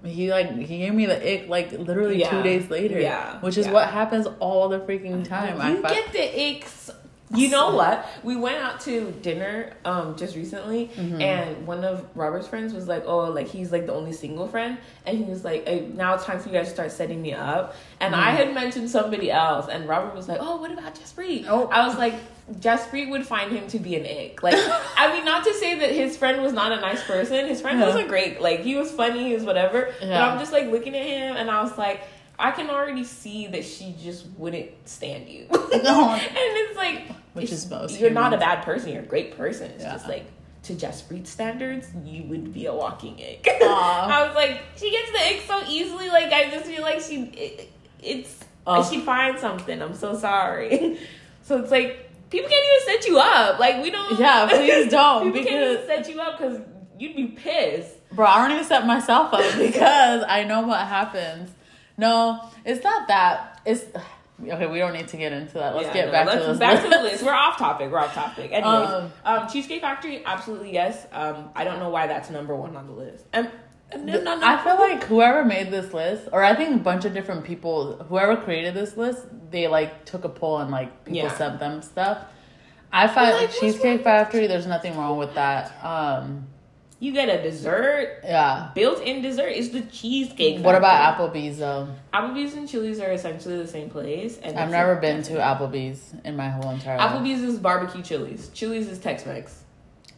Speaker 2: he like he gave me the ick like literally
Speaker 1: Yeah.
Speaker 2: two days later
Speaker 1: Yeah.
Speaker 2: which is
Speaker 1: Yeah.
Speaker 2: what happens all the freaking time I
Speaker 1: You
Speaker 2: fi-
Speaker 1: get the icks. You know what? We went out to dinner um just recently,
Speaker 2: Mm-hmm.
Speaker 1: and one of Robert's friends was like, "Oh, like he's like the only single friend," and he was like, hey, "Now it's time for you guys to start setting me up." And
Speaker 2: Mm-hmm.
Speaker 1: I had mentioned somebody else, and Robert was like, "Oh, what about Jaspreet?"
Speaker 2: Oh.
Speaker 1: I was like, Jaspreet would find him to be an ick. Like, I mean, not to say that his friend was not a nice person. His friend
Speaker 2: Yeah.
Speaker 1: wasn't great. Like, he was funny, he was whatever. But I'm just like looking at him, and I was like. I can already see that she just wouldn't stand you. (laughs) (laughs)
Speaker 2: No.
Speaker 1: and it's like
Speaker 2: Which is most
Speaker 1: You're not a bad person. You're a great person. It's
Speaker 2: Yeah.
Speaker 1: just like to Jaspreet standards, you would be a walking ick. (laughs) I was like, she gets the ick so easily. Like I just feel like she, it, it's
Speaker 2: Oh.
Speaker 1: she finds something. I'm so sorry. (laughs) so it's like people can't even set you up. Like we don't.
Speaker 2: Yeah, please (laughs) don't,
Speaker 1: people can't even set you up because you'd be pissed.
Speaker 2: Bro, I don't even set myself up because I know what happens. No, it's not that. It's okay. We don't need to get into that. Let's
Speaker 1: Yeah,
Speaker 2: get
Speaker 1: no,
Speaker 2: back
Speaker 1: let's-
Speaker 2: to this.
Speaker 1: back to the
Speaker 2: list.
Speaker 1: list. We're off topic. We're off topic. (laughs) Anyways,
Speaker 2: Um,
Speaker 1: um, Cheesecake Factory, absolutely yes. Um, I don't know why that's number one on the list. And No, no, no.
Speaker 2: I feel like whoever made this list, or I think a bunch of different people, whoever created this list, they like took a poll and like people
Speaker 1: Yeah.
Speaker 2: sent them stuff. I find
Speaker 1: like,
Speaker 2: Cheesecake Factory. There's nothing wrong with that. Um,
Speaker 1: you get a dessert.
Speaker 2: yeah.
Speaker 1: Built-in dessert is the cheesecake.
Speaker 2: What about Applebee's though?
Speaker 1: Applebee's and Chili's are essentially the same place, and
Speaker 2: I've never been to Applebee's in my whole entire life.
Speaker 1: Applebee's is barbecue Chili's. Chili's is Tex-Mex.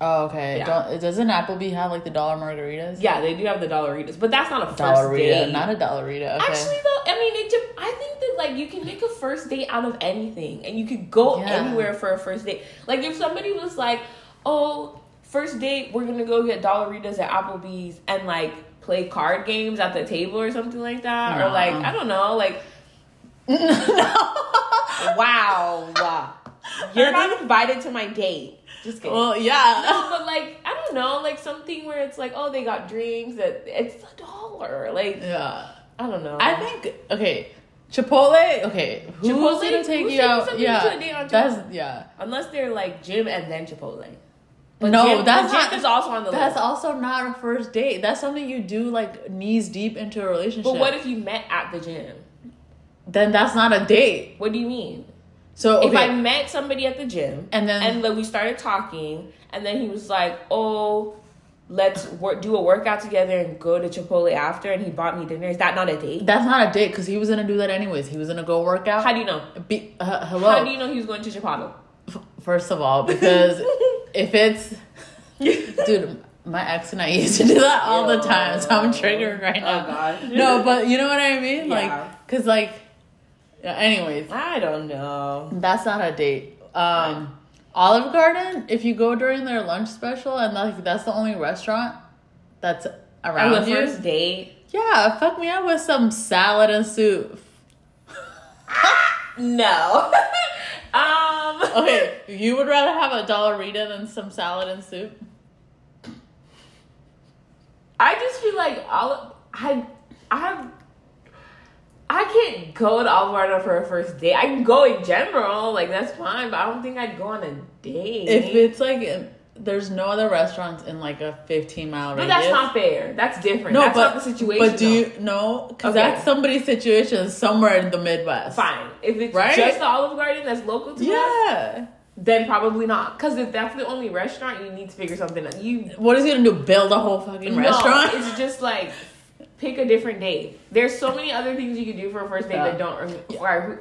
Speaker 2: Oh, okay.
Speaker 1: Yeah.
Speaker 2: Don't doesn't Applebee have like the dollar margaritas?
Speaker 1: Yeah, they do have the Dollaritas, but that's not a first
Speaker 2: Dollarita,
Speaker 1: date.
Speaker 2: not a dollarita. Okay.
Speaker 1: Actually, though, I mean, it. I think that like you can make a first date out of anything, and you could go
Speaker 2: Yeah.
Speaker 1: anywhere for a first date. Like if somebody was like, "Oh, first date, we're gonna go get Dollaritas at Applebee's and like play card games at the table or something like that," or like I don't know, like (laughs) wow, you're not invited to my date. Just kidding.
Speaker 2: well, yeah.
Speaker 1: no, but like I don't know, like something where it's like, oh, they got drinks that it's a dollar. Like
Speaker 2: Yeah.
Speaker 1: I don't know.
Speaker 2: I think okay. Chipotle, okay. Who's
Speaker 1: Chipotle?
Speaker 2: gonna take
Speaker 1: Who's
Speaker 2: you out? Yeah,
Speaker 1: to a date on
Speaker 2: that's yeah.
Speaker 1: unless they're like gym and then Chipotle.
Speaker 2: No,
Speaker 1: gym,
Speaker 2: that's
Speaker 1: but
Speaker 2: not.
Speaker 1: is also on the
Speaker 2: That's
Speaker 1: list.
Speaker 2: also not a first date. That's something you do like knees deep into a relationship.
Speaker 1: But what if you met at the gym?
Speaker 2: then that's not a date.
Speaker 1: What do you mean?
Speaker 2: So okay,
Speaker 1: If I met somebody at the gym
Speaker 2: and then
Speaker 1: and then we started talking, and then he was like, "Oh, let's work, do a workout together and go to Chipotle after," and he bought me dinner. Is that not a date?
Speaker 2: that's not a date because he was gonna do that anyways. He was gonna go work out.
Speaker 1: How do you know?
Speaker 2: Be, uh, hello.
Speaker 1: How do you know he was going to Chipotle?
Speaker 2: First of all, because (laughs) if it's (laughs) dude, my ex and I used to do that all the time, so I'm triggered right now.
Speaker 1: Oh God.
Speaker 2: No, but you know what I mean?
Speaker 1: Yeah.
Speaker 2: Like, cause like, anyways,
Speaker 1: I don't know.
Speaker 2: that's not a date. Um, Olive Garden, if you go during their lunch special and like that's the only restaurant that's around
Speaker 1: On the
Speaker 2: you,
Speaker 1: first date,
Speaker 2: yeah, fuck me up with some salad and soup. (laughs)
Speaker 1: no. (laughs) um. (laughs)
Speaker 2: Okay, you would rather have a dollarita than some salad and soup?
Speaker 1: I just feel like all I I I can't go to Garden for a first date. I can go in general, like that's fine, but I don't think I'd go on a date.
Speaker 2: If it's like in- there's no other restaurants in like a 15 mile
Speaker 1: but
Speaker 2: radius.
Speaker 1: that's not fair. That's different.
Speaker 2: no,
Speaker 1: that's
Speaker 2: but
Speaker 1: not the situation.
Speaker 2: But do you know? Because
Speaker 1: Okay.
Speaker 2: that's somebody's situation somewhere in the Midwest.
Speaker 1: fine? If it's
Speaker 2: Right?
Speaker 1: just the Olive Garden that's local to us,
Speaker 2: Yeah.
Speaker 1: then probably not. Because if that's the only restaurant, you need to figure something out. You
Speaker 2: What is he gonna do? Build a whole fucking restaurant?
Speaker 1: It's just like pick a different date. There's so many other things you can do for a first date
Speaker 2: Yeah.
Speaker 1: that don't require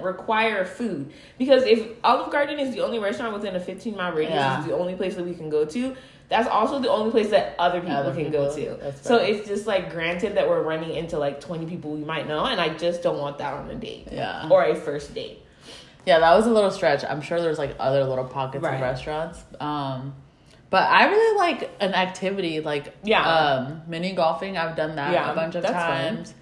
Speaker 1: require food. Because if Olive Garden is the only restaurant within a 15 mile radius,
Speaker 2: Yeah.
Speaker 1: is the only place that we can go to. That's also the only place that other people
Speaker 2: Other
Speaker 1: can go to. So it's just like granted that we're running into like 20 people we might know, and I just don't want that on a date
Speaker 2: yeah.
Speaker 1: or a first date.
Speaker 2: yeah, that was a little stretch. I'm sure there's like other little pockets
Speaker 1: Right.
Speaker 2: of restaurants. Um, but I really like an activity like
Speaker 1: Yeah.
Speaker 2: um, mini golfing. I've done that
Speaker 1: Yeah,
Speaker 2: a bunch of
Speaker 1: that's fun.
Speaker 2: times.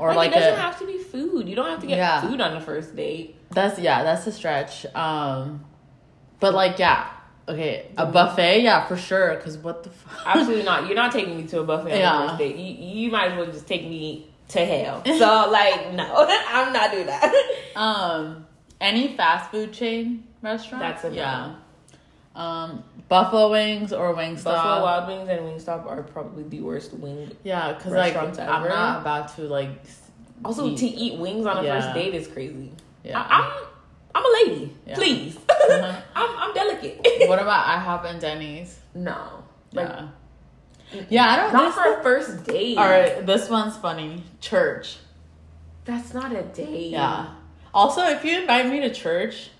Speaker 2: Or
Speaker 1: Like,
Speaker 2: like,
Speaker 1: it doesn't
Speaker 2: a,
Speaker 1: have to be food. You don't have to get
Speaker 2: Yeah.
Speaker 1: food on the first date.
Speaker 2: That's yeah, that's a stretch. Um, but like yeah, okay, a buffet, yeah, for sure. Cause what the fuck? (laughs)
Speaker 1: Absolutely not. You're not taking me to a buffet on
Speaker 2: Yeah.
Speaker 1: the first date. You, you might as well just take me to hell. (laughs) So like, no, (laughs) I'm not doing that.
Speaker 2: Um, any fast food chain restaurant?
Speaker 1: That's a no.
Speaker 2: Yeah. Um, Buffalo Wings or Wingstop.
Speaker 1: Buffalo Wild Wings and Wingstop are probably the worst wing.
Speaker 2: Yeah, cause like
Speaker 1: Restaurants
Speaker 2: I'm not about to like.
Speaker 1: Also,
Speaker 2: eat.
Speaker 1: to eat wings on a
Speaker 2: Yeah.
Speaker 1: first date is crazy.
Speaker 2: Yeah.
Speaker 1: I, am I'm a lady.
Speaker 2: Yeah.
Speaker 1: Please, (laughs)
Speaker 2: Uh-huh.
Speaker 1: I'm I'm delicate.
Speaker 2: what about IHOP and Denny's?
Speaker 1: no, like
Speaker 2: Yeah. Yeah, I don't.
Speaker 1: not
Speaker 2: this-
Speaker 1: for a first date.
Speaker 2: All right, this one's funny. Church.
Speaker 1: that's not a date.
Speaker 2: Yeah. Also, if you invite me to church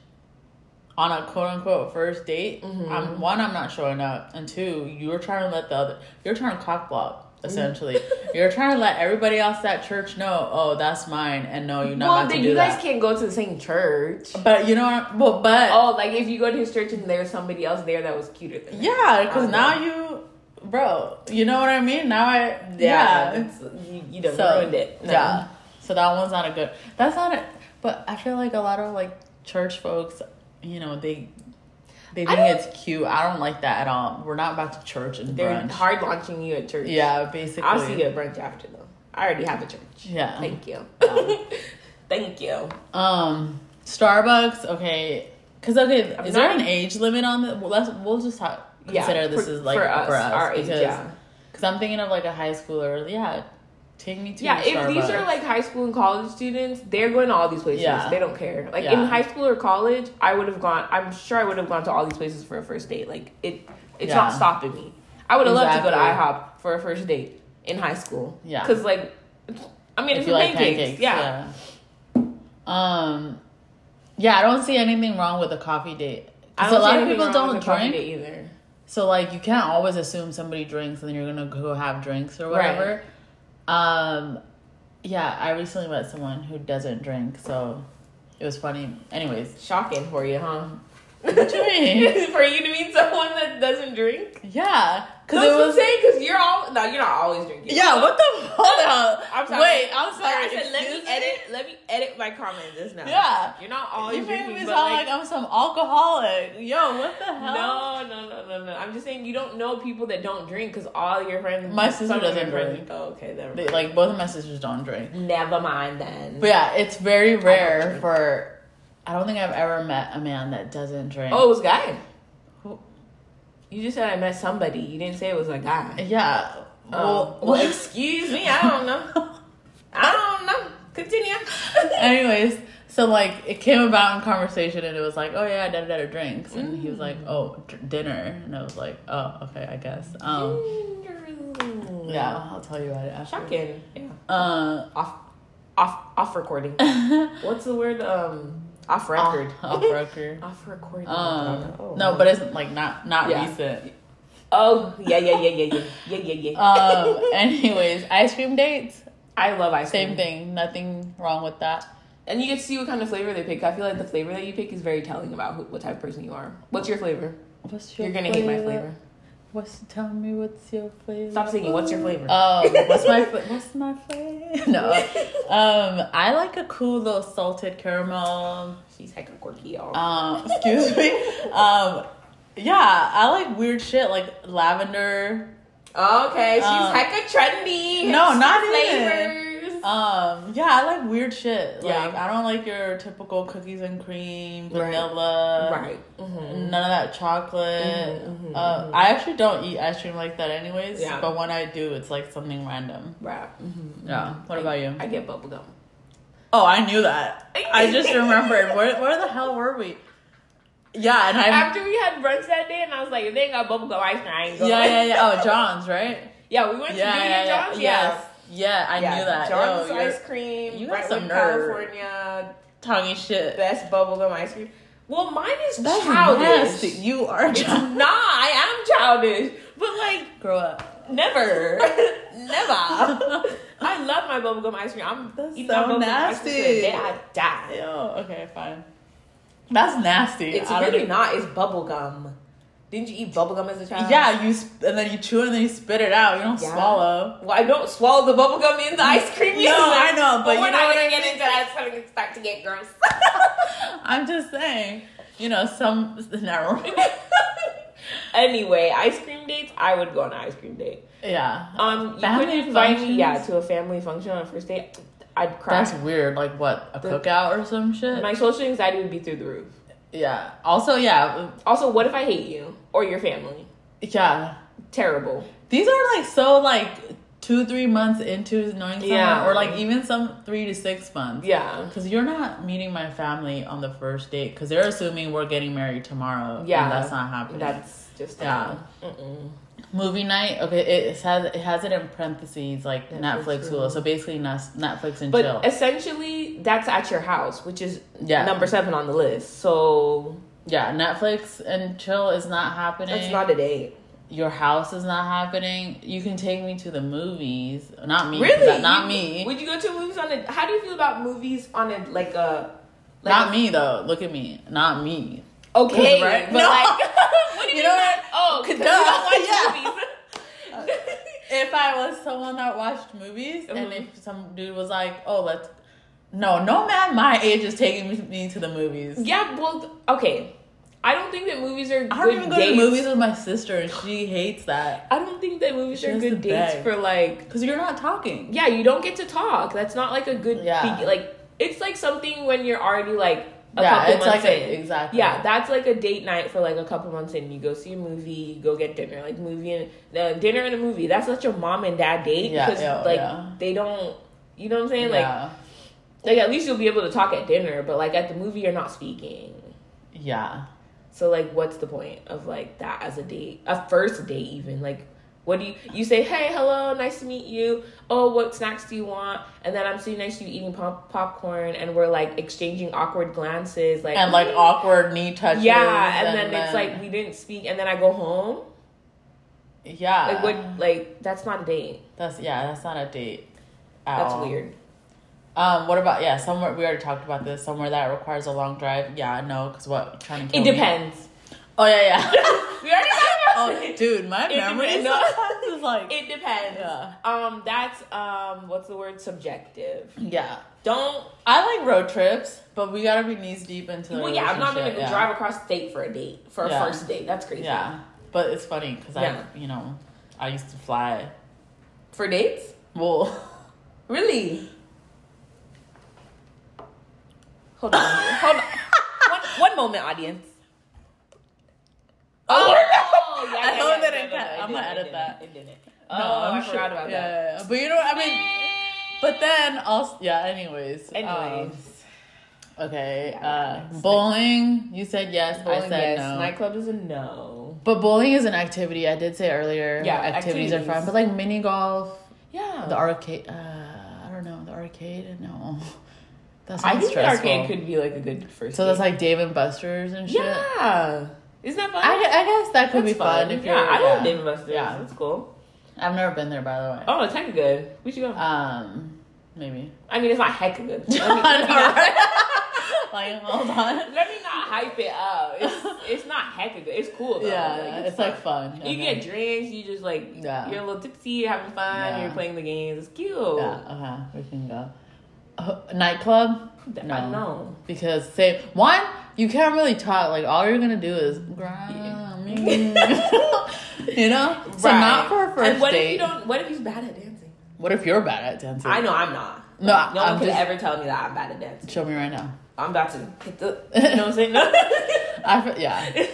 Speaker 2: on a quote unquote first date,
Speaker 1: Mhm.
Speaker 2: I'm one, I'm not showing up, and two, you're trying to let the other, you're trying to cock block. Essentially, you're trying to let everybody else at church know, oh, that's mine, and no, you're not
Speaker 1: well, then you guys
Speaker 2: that.
Speaker 1: can't go to the same church.
Speaker 2: But you know, what? well, but
Speaker 1: Oh, like if you go to his church and there's somebody else there that was cuter than
Speaker 2: yeah, because now you, bro, you know what I mean. Now I, yeah,
Speaker 1: it's, you, you done
Speaker 2: So,
Speaker 1: ruined it. No.
Speaker 2: Yeah. So that one's not a good. That's not it. But I feel like a lot of like church folks, you know, they they think it's cute. I don't like that at all. We're not about to church and
Speaker 1: They're
Speaker 2: brunch.
Speaker 1: hard launching you at church.
Speaker 2: Yeah, basically.
Speaker 1: I'll see you at brunch after though. I already have a church.
Speaker 2: Yeah.
Speaker 1: Thank you.
Speaker 2: Yeah. (laughs)
Speaker 1: Thank you.
Speaker 2: Um, Starbucks. Okay. Cause okay,
Speaker 1: I'm
Speaker 2: is there an age limit on the? Well, let's we'll just
Speaker 1: Yeah,
Speaker 2: consider this
Speaker 1: for-
Speaker 2: is like
Speaker 1: for us, our age,
Speaker 2: because
Speaker 1: yeah.
Speaker 2: Because I'm thinking of like a high schooler. Yeah, take me to
Speaker 1: Yeah, if these are like high school and college students, they're going to all these places.
Speaker 2: Yeah.
Speaker 1: They don't care. Like
Speaker 2: Yeah.
Speaker 1: in high school or college, I would have gone. I'm sure I would have gone to all these places for a first date. Like it, it's not stopping me. I would have loved to go to IHOP for a first date in high school.
Speaker 2: Yeah.
Speaker 1: because like, I mean,
Speaker 2: if
Speaker 1: it's
Speaker 2: you like
Speaker 1: pancakes.
Speaker 2: pancakes.
Speaker 1: Yeah.
Speaker 2: yeah. Um, yeah, I don't see anything wrong with a coffee date.
Speaker 1: I
Speaker 2: So a lot of people don't drink.
Speaker 1: either.
Speaker 2: So like you can't always assume somebody drinks and then you're gonna go have drinks or whatever. Um yeah, I recently met someone who doesn't drink, so it was funny. Anyways,
Speaker 1: Shocking for you, huh?
Speaker 2: what you mean? (laughs)
Speaker 1: for you to meet someone that doesn't drink?
Speaker 2: yeah, because
Speaker 1: Because
Speaker 2: it was.
Speaker 1: because you're all no, you're not always drinking.
Speaker 2: Yeah, what the hold on.
Speaker 1: I'm sorry.
Speaker 2: Wait, I'm sorry.
Speaker 1: I said let me edit. Let me edit my comments just now.
Speaker 2: Yeah.
Speaker 1: you're not always drinking.
Speaker 2: You made
Speaker 1: drinking.
Speaker 2: me sound
Speaker 1: like,
Speaker 2: like, I'm some alcoholic. Yo, what the hell?
Speaker 1: no, no, no, no, no. I'm just saying you don't know people that don't drink because all your friends.
Speaker 2: My sister
Speaker 1: some of your
Speaker 2: doesn't drink.
Speaker 1: Oh, okay, never
Speaker 2: They- like both of my sisters don't drink.
Speaker 1: never mind then.
Speaker 2: But yeah, it's very rare
Speaker 1: drink.
Speaker 2: for. I don't think I've ever met a man that doesn't drink.
Speaker 1: oh, it was guy. You just said I met somebody. You didn't say it was a guy.
Speaker 2: yeah.
Speaker 1: Oh,
Speaker 2: Well,
Speaker 1: well, excuse me. I don't know. (laughs) I don't know. Continue. (laughs)
Speaker 2: Anyways, so like it came about in conversation, and it was like, oh yeah, da da da drinks, and he was like, oh d- dinner, and I was like, oh okay, I guess. Um, yeah, I'll tell you about it after.
Speaker 1: Shocking. Yeah.
Speaker 2: Uh,
Speaker 1: Off, off, off recording. (laughs) What's the word? Um, off record.
Speaker 2: off, off record. (laughs) (laughs)
Speaker 1: Off record.
Speaker 2: Um,
Speaker 1: Oh,
Speaker 2: no, but it's like not not
Speaker 1: Yeah.
Speaker 2: recent.
Speaker 1: Oh yeah, yeah, yeah, yeah, yeah, yeah, yeah, yeah. (laughs)
Speaker 2: Um, anyways, ice cream dates,
Speaker 1: I love ice cream.
Speaker 2: same thing, nothing wrong with that.
Speaker 1: And you get to see what kind of flavor they pick. I feel like the flavor that you pick is very telling about who, what type of person you are. What's your flavor?
Speaker 2: What's your
Speaker 1: You're gonna hate my flavor.
Speaker 2: What's tell me what's your flavor?
Speaker 1: Stop singing. What's your flavor?
Speaker 2: Um, (laughs) what's my what's my flavor? No, um, I like a cool little salted caramel.
Speaker 1: She's hecka quirky, y'all.
Speaker 2: Um, excuse me. Um, yeah, I like weird shit like lavender.
Speaker 1: okay, she's
Speaker 2: um,
Speaker 1: hecka trendy.
Speaker 2: no, not even.
Speaker 1: Flavors.
Speaker 2: Um, yeah, I like weird shit.
Speaker 1: Yeah.
Speaker 2: Like I don't like your typical cookies and cream, vanilla,
Speaker 1: right. Mm-hmm.
Speaker 2: None of that chocolate.
Speaker 1: Mhm, mhm,
Speaker 2: uh,
Speaker 1: mhm.
Speaker 2: I actually don't eat ice cream like that, anyways.
Speaker 1: Yeah.
Speaker 2: But when I do, it's like something random.
Speaker 1: Right. Mm-hmm.
Speaker 2: Yeah. What about you?
Speaker 1: I get bubblegum.
Speaker 2: Oh, I knew that. I (laughs) just remembered. Where where the hell were we? Yeah, and I.
Speaker 1: After we had brunch that day, and I was like, if they ain't got bubblegum ice cream, I ain't going.
Speaker 2: Yeah, yeah, yeah. Oh, John's, right?
Speaker 1: Yeah, we went
Speaker 2: Yeah,
Speaker 1: to Junior
Speaker 2: yeah, yeah.
Speaker 1: John's.
Speaker 2: Yes. Yeah, I
Speaker 1: yeah.
Speaker 2: knew that.
Speaker 1: John's
Speaker 2: Yo,
Speaker 1: ice cream.
Speaker 2: you got
Speaker 1: Brentwood,
Speaker 2: some nerve.
Speaker 1: California.
Speaker 2: talking shit.
Speaker 1: Best bubblegum ice cream. Well, mine is
Speaker 2: That's
Speaker 1: childish.
Speaker 2: nasty. You are
Speaker 1: It's
Speaker 2: childish.
Speaker 1: not. I am childish, but like
Speaker 2: Grow up.
Speaker 1: never, (laughs) never. (laughs) I love my bubblegum ice cream. I'm
Speaker 2: That's
Speaker 1: eating
Speaker 2: so
Speaker 1: my bubblegum ice cream to the
Speaker 2: nasty.
Speaker 1: day I die.
Speaker 2: Ew, okay, fine. That's nasty.
Speaker 1: It's really not. It's bubblegum. Didn't you eat bubblegum as a child?
Speaker 2: Yeah, you sp- and then you chew it and then you spit it out. You don't
Speaker 1: Yeah.
Speaker 2: swallow.
Speaker 1: Well, I don't swallow the bubblegum in the ice cream.
Speaker 2: No. I know, but
Speaker 1: we're
Speaker 2: know
Speaker 1: not gonna
Speaker 2: I
Speaker 1: get
Speaker 2: mean?
Speaker 1: into that. It's gonna start to get gross. (laughs)
Speaker 2: I'm just saying. You know, some (laughs) never. mind. (laughs)
Speaker 1: anyway, ice cream dates. I would go on an ice cream date.
Speaker 2: yeah.
Speaker 1: Um, you
Speaker 2: Family
Speaker 1: couldn't invite me, yeah, to a family function on a first date. I'd cry.
Speaker 2: That's weird. Like what? A
Speaker 1: The-
Speaker 2: cookout or some shit?
Speaker 1: My social anxiety would be through the roof.
Speaker 2: yeah. Also, yeah,
Speaker 1: Also, what if I hate you or your family?
Speaker 2: yeah.
Speaker 1: Terrible.
Speaker 2: These are like so like two, three months into knowing someone,
Speaker 1: Yeah.
Speaker 2: or like even some three to six months.
Speaker 1: Yeah.
Speaker 2: Because you're not meeting my family on the first date because they're assuming we're getting married tomorrow.
Speaker 1: Yeah.
Speaker 2: and that's not happening.
Speaker 1: That's just
Speaker 2: Yeah.
Speaker 1: Mm-mm.
Speaker 2: Movie night. Okay, it has it has it in parentheses like
Speaker 1: Netflix,
Speaker 2: Netflix.
Speaker 1: Hulu.
Speaker 2: So basically, Netflix and
Speaker 1: But
Speaker 2: chill.
Speaker 1: essentially, that's at your house, which is
Speaker 2: Yeah.
Speaker 1: number seven on the list. So
Speaker 2: Yeah, Netflix and chill is not happening.
Speaker 1: It's not a date.
Speaker 2: Your house is not happening. You can take me to the movies. Not me.
Speaker 1: Really?
Speaker 2: Not
Speaker 1: You-
Speaker 2: me.
Speaker 1: Would you go to movies on a? How do you feel about movies on a like a? Like
Speaker 2: not
Speaker 1: a-
Speaker 2: me though. Look at me. Not me.
Speaker 1: Okay, (laughs)
Speaker 2: Right?
Speaker 1: but
Speaker 2: No.
Speaker 1: like, (laughs) what do you,
Speaker 2: You
Speaker 1: mean? Oh, because you don't watch (laughs)
Speaker 2: Yeah.
Speaker 1: movies.
Speaker 2: If I was someone that watched movies and
Speaker 1: Mhm.
Speaker 2: if some dude was like, "Oh, let's," no, no man my age is taking me- me to the movies.
Speaker 1: yeah, well, okay. I don't think that movies are. Good.
Speaker 2: I don't even go
Speaker 1: dates.
Speaker 2: to movies with my sister, and she hates that
Speaker 1: I don't think that movies
Speaker 2: She
Speaker 1: are good dates
Speaker 2: beg.
Speaker 1: for like.
Speaker 2: because you're not talking.
Speaker 1: Yeah, you don't get to talk. That's not like a good.
Speaker 2: Yeah.
Speaker 1: be- like it's like something when you're already like a
Speaker 2: yeah,
Speaker 1: couple
Speaker 2: it's
Speaker 1: months
Speaker 2: like a,
Speaker 1: in.
Speaker 2: exactly.
Speaker 1: Yeah, that's like a date night for like a couple months in. You go see a movie, you go get dinner, like movie and uh, dinner and a movie. That's such a mom and dad date
Speaker 2: Yeah,
Speaker 1: because
Speaker 2: yeah,
Speaker 1: like they don't. You know what I'm saying? Like, like at least you'll be able to talk at dinner, but like at the movie, you're not speaking.
Speaker 2: yeah.
Speaker 1: So like, what's the point of like that as a date, a first date even? Like, what do you you say? Hey, hello, nice to meet you. Oh, what snacks do you want? And then I'm sitting next to you eating pop- popcorn, and we're like exchanging awkward glances, like
Speaker 2: And like awkward knee touches.
Speaker 1: yeah. And, then, it's like we didn't speak, and then I go home.
Speaker 2: yeah.
Speaker 1: Like what? Like that's not a date.
Speaker 2: That's yeah. That's not a date. At
Speaker 1: That's
Speaker 2: all.
Speaker 1: weird.
Speaker 2: Um, what about yeah? Somewhere we already talked about this. Somewhere that requires a long drive. Yeah, no, because what trying to kill
Speaker 1: It
Speaker 2: me?
Speaker 1: depends.
Speaker 2: Oh yeah, yeah. (laughs)
Speaker 1: We already talked about
Speaker 2: oh, dude, my
Speaker 1: It
Speaker 2: memory.
Speaker 1: No.
Speaker 2: is like
Speaker 1: It depends.
Speaker 2: Yeah.
Speaker 1: Um, that's um, what's the word? Subjective.
Speaker 2: yeah.
Speaker 1: Don't
Speaker 2: I like road trips, but we gotta be knees deep into. the
Speaker 1: Well, yeah, I'm not gonna
Speaker 2: yeah.
Speaker 1: drive across state for a date for a
Speaker 2: Yeah.
Speaker 1: first date. That's crazy.
Speaker 2: Yeah, but it's funny because. I, you know, I used to fly.
Speaker 1: For dates?
Speaker 2: Well, (laughs)
Speaker 1: Really? Hold on. Hold on. One, one moment, audience. Oh, no! Yeah,
Speaker 2: I
Speaker 1: yeah,
Speaker 2: know
Speaker 1: yeah,
Speaker 2: that
Speaker 1: no,
Speaker 2: it
Speaker 1: no,
Speaker 2: cut-
Speaker 1: no,
Speaker 2: I'm gonna edit
Speaker 1: it
Speaker 2: that.
Speaker 1: It didn't.
Speaker 2: no,
Speaker 1: Oh,
Speaker 2: I'm
Speaker 1: I
Speaker 2: sure-
Speaker 1: forgot about
Speaker 2: yeah,
Speaker 1: that.
Speaker 2: yeah, yeah. But you know, I mean, but then also, yeah. Anyways,
Speaker 1: Anyways.
Speaker 2: um, okay.
Speaker 1: Yeah,
Speaker 2: Uh, bowling. You said yes.
Speaker 1: Bowling,
Speaker 2: I said
Speaker 1: yes.
Speaker 2: no.
Speaker 1: Nightclub is a no.
Speaker 2: But bowling is an activity. I did say earlier.
Speaker 1: Yeah,
Speaker 2: activities, are fun. But like mini golf,
Speaker 1: Yeah.
Speaker 2: the arcade. Uh, I don't know the arcade. No, that's
Speaker 1: I think
Speaker 2: stressful.
Speaker 1: the arcade could be like a good first.
Speaker 2: so that's like Dave and Buster's and shit.
Speaker 1: yeah. Isn't that fun?
Speaker 2: I, I guess that could
Speaker 1: That's
Speaker 2: be fun, if
Speaker 1: yeah,
Speaker 2: you're.
Speaker 1: I love
Speaker 2: yeah.
Speaker 1: Dave and Buster's.
Speaker 2: Yeah.
Speaker 1: That's cool.
Speaker 2: I've never been there, by the way.
Speaker 1: Oh, it's hecka good. We should go.
Speaker 2: Um, maybe.
Speaker 1: I mean, it's not hecka good.
Speaker 2: I (laughs)
Speaker 1: let me
Speaker 2: know,
Speaker 1: not, (laughs)
Speaker 2: like, hold on.
Speaker 1: let me not hype it up. It's it's not hecka good. It's cool though.
Speaker 2: Yeah, it's, like fun.
Speaker 1: You
Speaker 2: Okay.
Speaker 1: get drinks. You just like
Speaker 2: Yeah.
Speaker 1: you're a little tipsy, you're having fun.
Speaker 2: Yeah.
Speaker 1: You're playing the games. It's cute.
Speaker 2: Yeah, uh-huh. We can go. Nightclub?
Speaker 1: Th-
Speaker 2: No.
Speaker 1: I know.
Speaker 2: Because say one, you can't really talk. Like all you're gonna do is grind (laughs) you know. So
Speaker 1: Right.
Speaker 2: not for a first
Speaker 1: And what
Speaker 2: date.
Speaker 1: if you don't? What if he's bad at dancing?
Speaker 2: What if you're bad at dancing?
Speaker 1: I know I'm not.
Speaker 2: No,
Speaker 1: no one
Speaker 2: I'm
Speaker 1: could
Speaker 2: just-
Speaker 1: ever tell me that I'm bad at dancing.
Speaker 2: Show me right now.
Speaker 1: I'm about to hit the. (laughs) You know what I'm saying? No.
Speaker 2: I fe- yeah.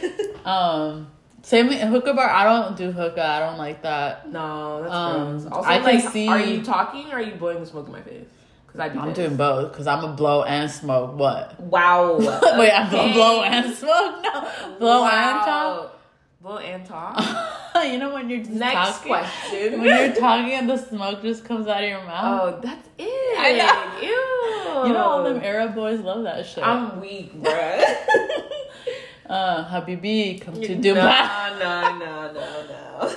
Speaker 2: (laughs) Um. Same with hookah bar. I don't do hookah. I don't like that.
Speaker 1: No, that's
Speaker 2: Um,
Speaker 1: gross. Also,
Speaker 2: I can
Speaker 1: like,
Speaker 2: see-
Speaker 1: Are you talking or are you blowing the smoke in my face? Because I do.
Speaker 2: I'm
Speaker 1: this.
Speaker 2: doing both because I'm a blow and smoke. What?
Speaker 1: Wow. (laughs)
Speaker 2: Wait, I'm gonna blow and smoke. No, blow and talk.
Speaker 1: Blow and talk. (laughs)
Speaker 2: you know when you're just
Speaker 1: Next
Speaker 2: talking,
Speaker 1: question.
Speaker 2: when you're talking and the smoke just comes out of your mouth.
Speaker 1: Oh, that's it.
Speaker 2: I know.
Speaker 1: Ew.
Speaker 2: You know all them Arab boys love that shit.
Speaker 1: I'm weak, bruh. (laughs)
Speaker 2: uh, Habibi, come to
Speaker 1: no,
Speaker 2: Dubai.
Speaker 1: no, no, no,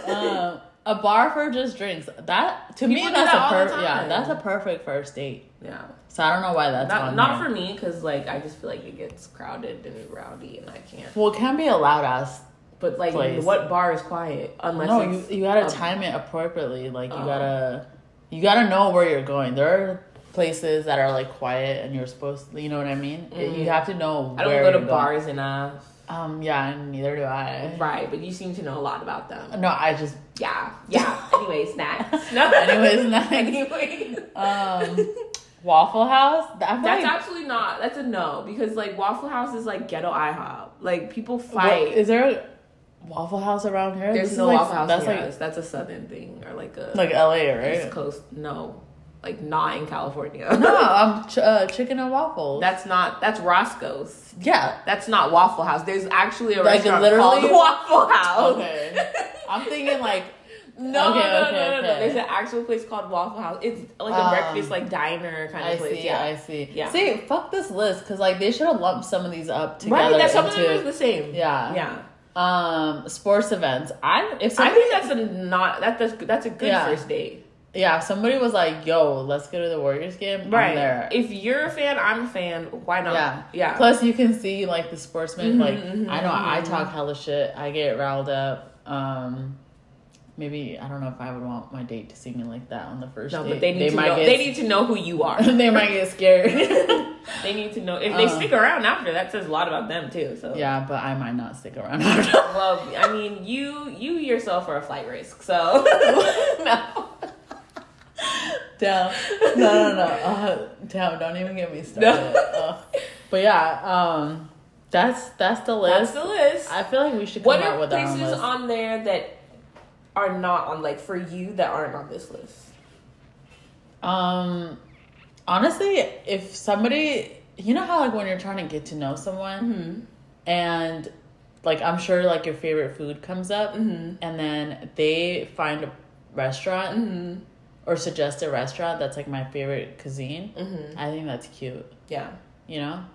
Speaker 1: no.
Speaker 2: Um, a bar for just drinks. That to me,
Speaker 1: People do
Speaker 2: that's
Speaker 1: that
Speaker 2: a per- yeah, that's a perfect first date.
Speaker 1: Yeah.
Speaker 2: So I don't know why that's
Speaker 1: Not, not for me, because, like, I just feel like it gets crowded and rowdy and I can't.
Speaker 2: Well, it can be a loud ass.
Speaker 1: But, like,
Speaker 2: Place.
Speaker 1: what bar is quiet? Unless
Speaker 2: No, you, you gotta
Speaker 1: a-
Speaker 2: time it appropriately. Like you
Speaker 1: Oh.
Speaker 2: gotta, you gotta know where you're going. There are places that are like quiet, and you're supposed. to, You know what I mean?
Speaker 1: Mm.
Speaker 2: You have to know.
Speaker 1: I don't go to
Speaker 2: going.
Speaker 1: bars enough.
Speaker 2: Um. Yeah, and neither do I.
Speaker 1: Right, but you seem to know a lot about them.
Speaker 2: No, I just.
Speaker 1: Yeah, yeah. Anyways, (laughs) snacks. No.
Speaker 2: Anyways, (laughs) snacks.
Speaker 1: Anyways.
Speaker 2: Um. Waffle House.
Speaker 1: That's
Speaker 2: like,
Speaker 1: absolutely not. That's a no because like Waffle House is like ghetto IHOP. Like people fight.
Speaker 2: is there a Waffle House around here?
Speaker 1: There's
Speaker 2: This is
Speaker 1: no
Speaker 2: like-
Speaker 1: Waffle House
Speaker 2: That's like
Speaker 1: us. That's a southern thing or like a
Speaker 2: like LA,
Speaker 1: East
Speaker 2: right?
Speaker 1: Coast. No, like not in California. (laughs)
Speaker 2: No, I'm (laughs) ch- uh, chicken and waffles.
Speaker 1: that's not. That's Roscoe's.
Speaker 2: yeah.
Speaker 1: That's not Waffle House. There's actually a
Speaker 2: Like,
Speaker 1: restaurant
Speaker 2: literally-
Speaker 1: called (laughs) Waffle House.
Speaker 2: Okay. I'm thinking like
Speaker 1: No,
Speaker 2: Okay,
Speaker 1: no, no,
Speaker 2: okay,
Speaker 1: no, no, no. There's an actual place called Waffle House. It's like a
Speaker 2: Um,
Speaker 1: breakfast, like diner kind of
Speaker 2: I
Speaker 1: place.
Speaker 2: see,
Speaker 1: yeah.
Speaker 2: I see.
Speaker 1: Yeah.
Speaker 2: See, fuck this list because like they should have lumped some of these up together.
Speaker 1: right. That some of them
Speaker 2: into-
Speaker 1: is the same.
Speaker 2: Yeah.
Speaker 1: Yeah.
Speaker 2: Um, sports events. I if
Speaker 1: I think that's a not that that's that's a good
Speaker 2: Yeah.
Speaker 1: first date.
Speaker 2: yeah, if somebody was like, "Yo, let's go to the Warriors game," I'm there.
Speaker 1: If you're a fan, I'm a fan. Why not?
Speaker 2: Yeah.
Speaker 1: Yeah.
Speaker 2: Plus, you can see like the sportsmen.
Speaker 1: Mhm,
Speaker 2: like
Speaker 1: mhm,
Speaker 2: I know I
Speaker 1: mhm.
Speaker 2: talk hella shit. I get riled up. Um, maybe I don't know if I would want my date to see me like that on the first
Speaker 1: no,
Speaker 2: date.
Speaker 1: but they need to
Speaker 2: might
Speaker 1: know.
Speaker 2: get
Speaker 1: They need to know who you are. (laughs)
Speaker 2: they might get scared. (laughs)
Speaker 1: they need to know if they
Speaker 2: Uh.
Speaker 1: stick around after. That says a lot about them too. So
Speaker 2: yeah, but I might not stick around after. (laughs)
Speaker 1: Well, I mean, you you yourself are a flight risk. So no.
Speaker 2: Damn. No, no, no. Uh, damn, don't even get me started. Uh, But yeah, um, that's that's the
Speaker 1: That's
Speaker 2: list.
Speaker 1: the list.
Speaker 2: I feel like we should come
Speaker 1: What
Speaker 2: out with
Speaker 1: places on there that are not on like for you that aren't on this list?
Speaker 2: Um, honestly, if somebody, you know how like when you're trying to get to know someone,
Speaker 1: Mm-hmm.
Speaker 2: and like I'm sure like your favorite food comes up,
Speaker 1: Mm-hmm.
Speaker 2: and then they find a restaurant
Speaker 1: Mm-hmm.
Speaker 2: or suggest a restaurant that's like my favorite cuisine.
Speaker 1: Mm-hmm.
Speaker 2: I think that's cute.
Speaker 1: Yeah.
Speaker 2: You know.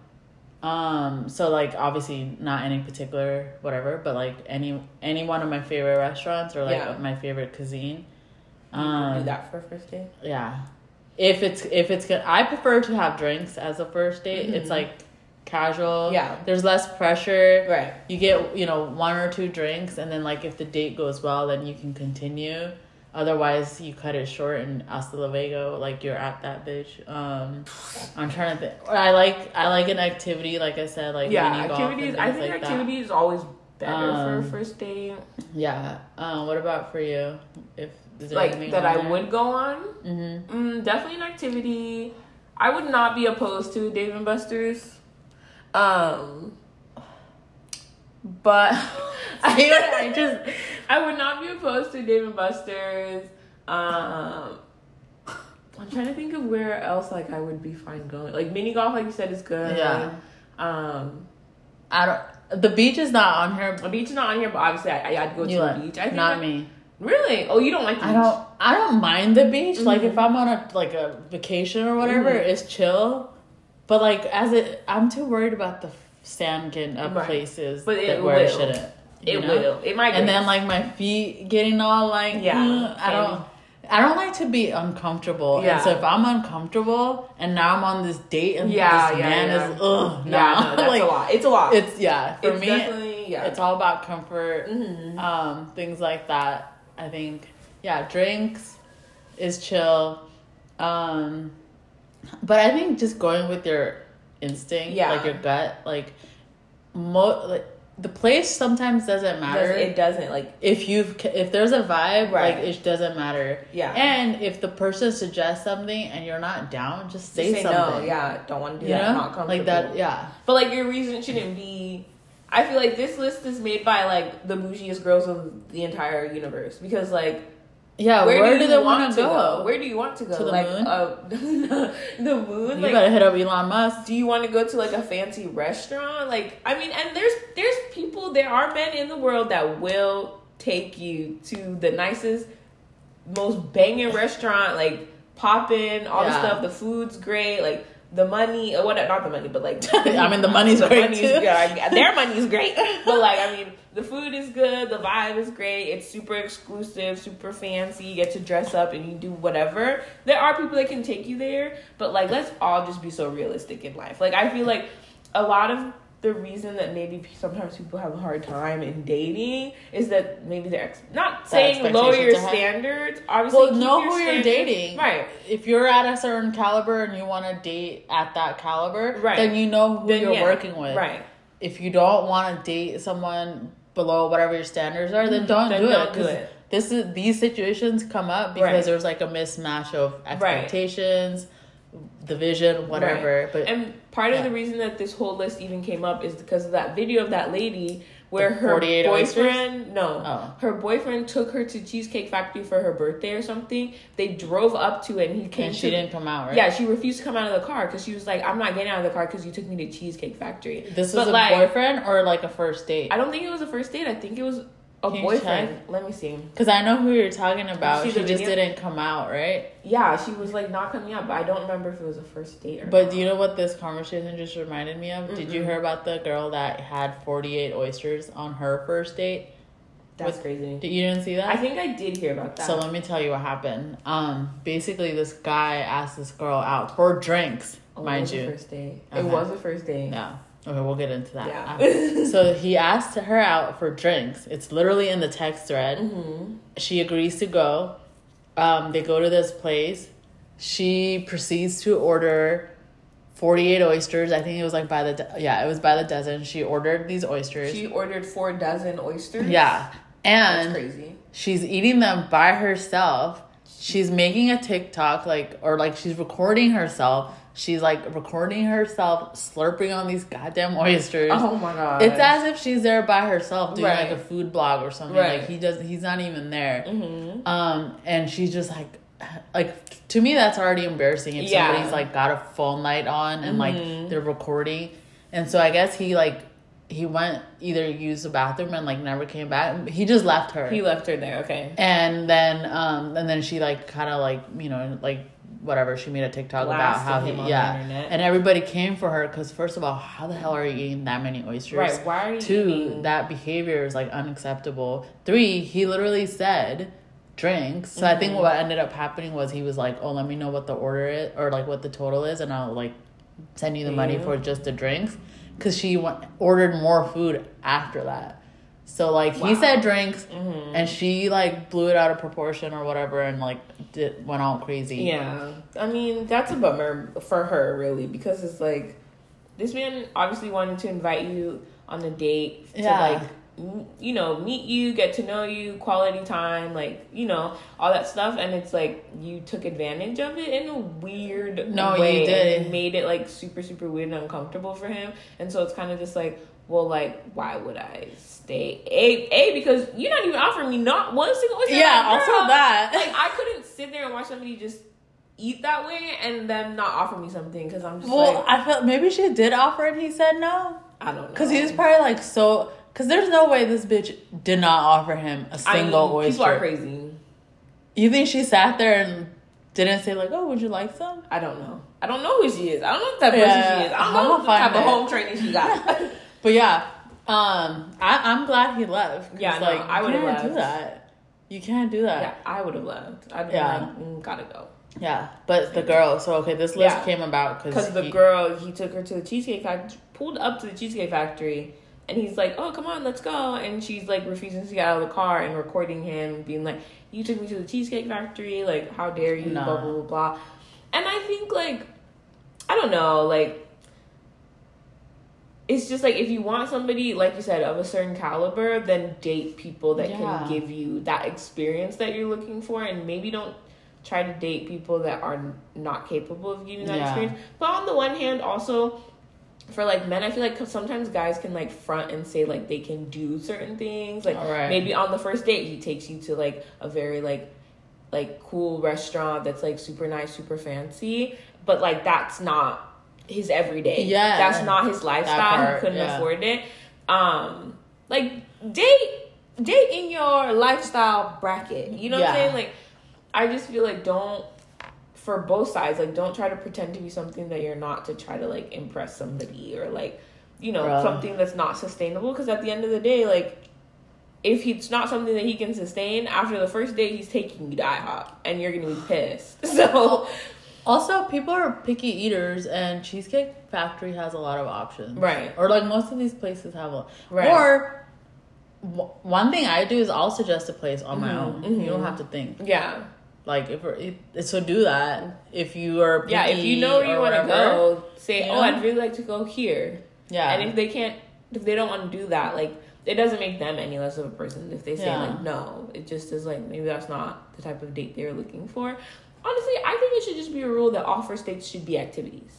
Speaker 2: Um, so like obviously not any particular whatever, but like any any one of my favorite restaurants or like
Speaker 1: Yeah.
Speaker 2: my favorite cuisine.
Speaker 1: You
Speaker 2: Um,
Speaker 1: do that for a first date.
Speaker 2: yeah. If it's if it's good, I prefer to have drinks as a first date. It's
Speaker 1: Mhm.
Speaker 2: like casual.
Speaker 1: Yeah.
Speaker 2: There's less pressure.
Speaker 1: Right.
Speaker 2: You get you know one or two drinks, and then like if the date goes well, then you can continue. Otherwise, you cut it short and hasta luego, like you're at that bitch. Um, I'm trying to think. I like I like an activity, like I said, like
Speaker 1: yeah, activities. I think
Speaker 2: like
Speaker 1: activity is always better for a
Speaker 2: Um,
Speaker 1: first date.
Speaker 2: Yeah. Um, what about for you? If is there
Speaker 1: Like that, I
Speaker 2: there?
Speaker 1: would go on.
Speaker 2: Mm-hmm.
Speaker 1: Mm, definitely an activity. I would not be opposed to Dave and Buster's. Um, but (laughs) I, (laughs) I just I would not be opposed to Dave and Buster's. Um, I'm trying to think of where else like I would be fine going. Like mini golf, like you said, is good.
Speaker 2: Yeah.
Speaker 1: Um,
Speaker 2: I don't. The beach is not on here.
Speaker 1: The beach is not on here, but obviously I, I'd go to the beach. I think
Speaker 2: not
Speaker 1: I-
Speaker 2: me.
Speaker 1: Really? Oh, you don't like the
Speaker 2: I
Speaker 1: beach?
Speaker 2: don't. I don't mind the beach. Like
Speaker 1: Mhm.
Speaker 2: if I'm on a like a vacation or whatever,
Speaker 1: Mhm.
Speaker 2: it's chill. But like as it, I'm too worried about the sand getting up
Speaker 1: Right.
Speaker 2: places
Speaker 1: But it
Speaker 2: that where it
Speaker 1: will.
Speaker 2: shouldn't.
Speaker 1: It
Speaker 2: know?
Speaker 1: will. It might.
Speaker 2: And then like my feet getting all like
Speaker 1: Yeah,
Speaker 2: "Mm," I don't. I don't like to be uncomfortable.
Speaker 1: Yeah.
Speaker 2: And so if I'm uncomfortable and now I'm on this date and
Speaker 1: Yeah,
Speaker 2: this
Speaker 1: yeah,
Speaker 2: man
Speaker 1: yeah.
Speaker 2: is ugh,
Speaker 1: yeah, no, that's (laughs)
Speaker 2: like
Speaker 1: a lot. It's a lot.
Speaker 2: it's yeah, for
Speaker 1: it's
Speaker 2: me
Speaker 1: definitely yeah.
Speaker 2: it's all about comfort
Speaker 1: Mhm.
Speaker 2: um, things like that. I think, yeah, drinks is chill. Um, but I think just going with your instinct,
Speaker 1: Yeah.
Speaker 2: like your gut, like, mo- like the place sometimes doesn't matter.
Speaker 1: Doesn't- it doesn't like
Speaker 2: if you've if there's a vibe,
Speaker 1: Right.
Speaker 2: like it doesn't matter.
Speaker 1: yeah.
Speaker 2: And if the person suggests something and you're not down, just say,
Speaker 1: say
Speaker 2: something.
Speaker 1: no. Yeah, don't want to do
Speaker 2: You
Speaker 1: that.
Speaker 2: know,
Speaker 1: Not comfortable.
Speaker 2: like that. Yeah,
Speaker 1: But like your reason shouldn't be. I feel like this list is made by like the bougiest girls of the entire universe because like
Speaker 2: yeah. Where, do,
Speaker 1: you
Speaker 2: they
Speaker 1: want
Speaker 2: want to go?
Speaker 1: Where do you want to go?
Speaker 2: To the
Speaker 1: like
Speaker 2: moon?
Speaker 1: Uh, (laughs) the moon.
Speaker 2: you
Speaker 1: like
Speaker 2: better hit up Elon Musk.
Speaker 1: do you want to go to like a fancy restaurant? Like, I mean, and there's there's people, there are men in the world that will take you to the nicest, most banging restaurant, like popping, all the stuff. The food's great, like the money, or what? Not the money, but like (laughs)
Speaker 2: I mean, the money's great, too.
Speaker 1: Yeah, their money's great, (laughs) but like, I mean. The food is good, the vibe is great, it's super exclusive, super fancy, you get to dress up and you do whatever. There are people that can take you there, but like let's all just be so realistic in life. Like I feel like a lot of the reason that maybe sometimes people have a hard time in dating is that maybe they're ex- not saying lower your
Speaker 2: expectations are high.
Speaker 1: standards. Obviously,
Speaker 2: Well, know who you're dating.
Speaker 1: right?
Speaker 2: If you're at a certain caliber and you want to date at that caliber,
Speaker 1: Right.
Speaker 2: then you know who
Speaker 1: Then,
Speaker 2: you're
Speaker 1: yeah,
Speaker 2: working with.
Speaker 1: Right.
Speaker 2: If you don't want to date someone below whatever your standards are, then mm-hmm. don't
Speaker 1: Then
Speaker 2: do
Speaker 1: don't
Speaker 2: it.
Speaker 1: do it.
Speaker 2: This is these situations come up because
Speaker 1: Right.
Speaker 2: there's like a mismatch of expectations, the vision, whatever. But
Speaker 1: And part of the reason that this whole list even came up is because of that video of that lady where
Speaker 2: The
Speaker 1: her
Speaker 2: 48
Speaker 1: boyfriend, no,
Speaker 2: Oh.
Speaker 1: her boyfriend took her to Cheesecake Factory for her birthday or something. They drove up to it and he came
Speaker 2: and
Speaker 1: to
Speaker 2: she didn't come out, right?
Speaker 1: Yeah, she refused to come out of the car because she was like, "I'm not getting out of the car because you took me to Cheesecake Factory."
Speaker 2: This
Speaker 1: But,
Speaker 2: was a
Speaker 1: like,
Speaker 2: boyfriend or like a first date?
Speaker 1: I don't think it was a first date. I think it was a
Speaker 2: Can
Speaker 1: boyfriend. Let me see.
Speaker 2: Because I know who you're talking about.
Speaker 1: see
Speaker 2: She just
Speaker 1: video?
Speaker 2: didn't come out, right?
Speaker 1: Yeah, she was like not coming out, but I don't remember if it was a first date or.
Speaker 2: But
Speaker 1: not.
Speaker 2: do you know what this conversation just reminded me of? Did you hear about the girl that had 48 oysters on her first date?
Speaker 1: that's
Speaker 2: with-
Speaker 1: crazy.
Speaker 2: Did you didn't see that?
Speaker 1: I think I did hear about that.
Speaker 2: so let me tell you what happened. Um, basically, this guy asked this girl out for drinks,
Speaker 1: Oh, it
Speaker 2: mind
Speaker 1: was
Speaker 2: you.
Speaker 1: first date.
Speaker 2: Okay.
Speaker 1: It was a first date.
Speaker 2: Yeah. Okay, we'll get into that.
Speaker 1: Yeah.
Speaker 2: so (laughs) he asked her out for drinks. It's literally in the text thread.
Speaker 1: hmm
Speaker 2: She agrees to go. Um, they go to this place. She proceeds to order 48 oysters. I think it was like by the, do- yeah, it was by the dozen. She ordered these oysters.
Speaker 1: She ordered four dozen oysters.
Speaker 2: yeah.
Speaker 1: that's
Speaker 2: And
Speaker 1: crazy.
Speaker 2: she's eating them by herself. She's making a TikTok, like, or like she's recording herself she's like recording herself slurping on these goddamn oysters.
Speaker 1: Oh my god.
Speaker 2: It's as if she's there by herself doing
Speaker 1: Right.
Speaker 2: like a food blog or something.
Speaker 1: Right.
Speaker 2: Like he does, he's not even there.
Speaker 1: Mhm.
Speaker 2: Um, and she's just like, like to me, that's already embarrassing if
Speaker 1: Yeah.
Speaker 2: somebody's like got a phone light on and
Speaker 1: Mhm.
Speaker 2: like they're recording. And so I guess he like he went either use the bathroom and like never came back. He just left her.
Speaker 1: He left her there. Okay.
Speaker 2: and then um and then she like kind of like you know like whatever she made a TikTok about how he
Speaker 1: him
Speaker 2: yeah
Speaker 1: internet.
Speaker 2: and everybody came for her because first of all how the hell are you eating that many oysters
Speaker 1: Right. Why are you
Speaker 2: Two,
Speaker 1: eating-
Speaker 2: that behavior is like unacceptable. Three, he literally said drinks. So I
Speaker 1: Mm-hmm.
Speaker 2: think what ended up happening was he was like, "Oh, let me know what the order is or like what the total is, and I'll like send you the money for just the drinks." Because she went, ordered more food after that. So like he said drinks,
Speaker 1: Mhm.
Speaker 2: and she like blew it out of proportion or whatever, and like did, went all crazy.
Speaker 1: Yeah, I mean that's a bummer for her, really, because it's like this man obviously wanted to invite you on a date to
Speaker 2: Yeah.
Speaker 1: like you know meet you, get to know you, quality time, like you know all that stuff, and it's like you took advantage of it in a weird
Speaker 2: No, you
Speaker 1: way, and
Speaker 2: did.
Speaker 1: it made it like super super weird and uncomfortable for him, and so it's kind of just like. Well, like, why would I stay? A, a because you're not even offering me not one single. oyster.
Speaker 2: Yeah,
Speaker 1: Like,
Speaker 2: also that.
Speaker 1: like I couldn't sit there and watch somebody just eat that way and then not offer me something because I'm just
Speaker 2: Well,
Speaker 1: like
Speaker 2: I felt maybe she did offer and he said no.
Speaker 1: I don't know
Speaker 2: Because he was probably like so. Because there's no way this bitch did not offer him a single
Speaker 1: mean,
Speaker 2: oyster.
Speaker 1: People are crazy.
Speaker 2: You think she sat there and didn't say like, "Oh, would you like some?"
Speaker 1: I don't know. I don't know who she is. I don't know what type of
Speaker 2: Yeah,
Speaker 1: person she is. I don't
Speaker 2: I'm
Speaker 1: know what type
Speaker 2: find
Speaker 1: of home training she got. (laughs)
Speaker 2: But yeah, um, I, I'm glad he left.
Speaker 1: Yeah, no,
Speaker 2: like
Speaker 1: I would've
Speaker 2: can't do
Speaker 1: left.
Speaker 2: that. You can't do that. yeah.
Speaker 1: I would have left. I'd
Speaker 2: Yeah.
Speaker 1: like, mm, gotta go.
Speaker 2: Yeah, but the girl. So okay, this list
Speaker 1: Yeah.
Speaker 2: came about
Speaker 1: Because
Speaker 2: because
Speaker 1: the girl, he took her to the Cheesecake Factory, pulled up to the Cheesecake Factory, and he's like, oh, come on, let's go. And she's like refusing to get out of the car and recording him, being like, you took me to the Cheesecake Factory, like, how dare you,
Speaker 2: Nah.
Speaker 1: blah, blah, blah, blah. And I think, like, I don't know, like, it's just like if you want somebody, like you said, of a certain caliber, then date people that
Speaker 2: Yeah.
Speaker 1: can give you that experience that you're looking for, and maybe don't try to date people that are not capable of giving that
Speaker 2: Yeah.
Speaker 1: experience. But on the one hand, also for like men, I feel like sometimes guys can like front and say like they can do certain things. Like
Speaker 2: Alright.
Speaker 1: maybe on the first date, he takes you to like a very like like cool restaurant that's like super nice, super fancy, but like that's not his everyday.
Speaker 2: Yeah.
Speaker 1: that's not his lifestyle.
Speaker 2: part,
Speaker 1: he couldn't
Speaker 2: yeah.
Speaker 1: afford it. Um, like date date in your lifestyle bracket. You know what I'm saying? Like, I just feel like don't for both sides. Like, don't try to pretend to be something that you're not to try to like impress somebody or like you know
Speaker 2: Bruh.
Speaker 1: something that's not sustainable. Because at the end of the day, like. If it's not something that he can sustain after the first date, he's taking you to IHOP, and you're gonna be pissed. (laughs) So,
Speaker 2: Also, people are picky eaters, and Cheesecake Factory has a lot of options.
Speaker 1: Right.
Speaker 2: Or like most of these places have a.
Speaker 1: Right.
Speaker 2: Or w- one thing I do is I'll suggest a place on my
Speaker 1: Mhm,
Speaker 2: own.
Speaker 1: mhm.
Speaker 2: You don't have to think.
Speaker 1: yeah,
Speaker 2: Like if, we're- if so, do that if you are.
Speaker 1: yeah. If you know where you want to go, say, "Oh. I'd really like to go here."
Speaker 2: Yeah.
Speaker 1: And if they can't, if they don't want to do that, like it doesn't make them any less of a person. If they say
Speaker 2: Yeah.
Speaker 1: like no, it just is like maybe that's not the type of date they're looking for. Honestly, I think it should just be a rule that all first dates should be activities,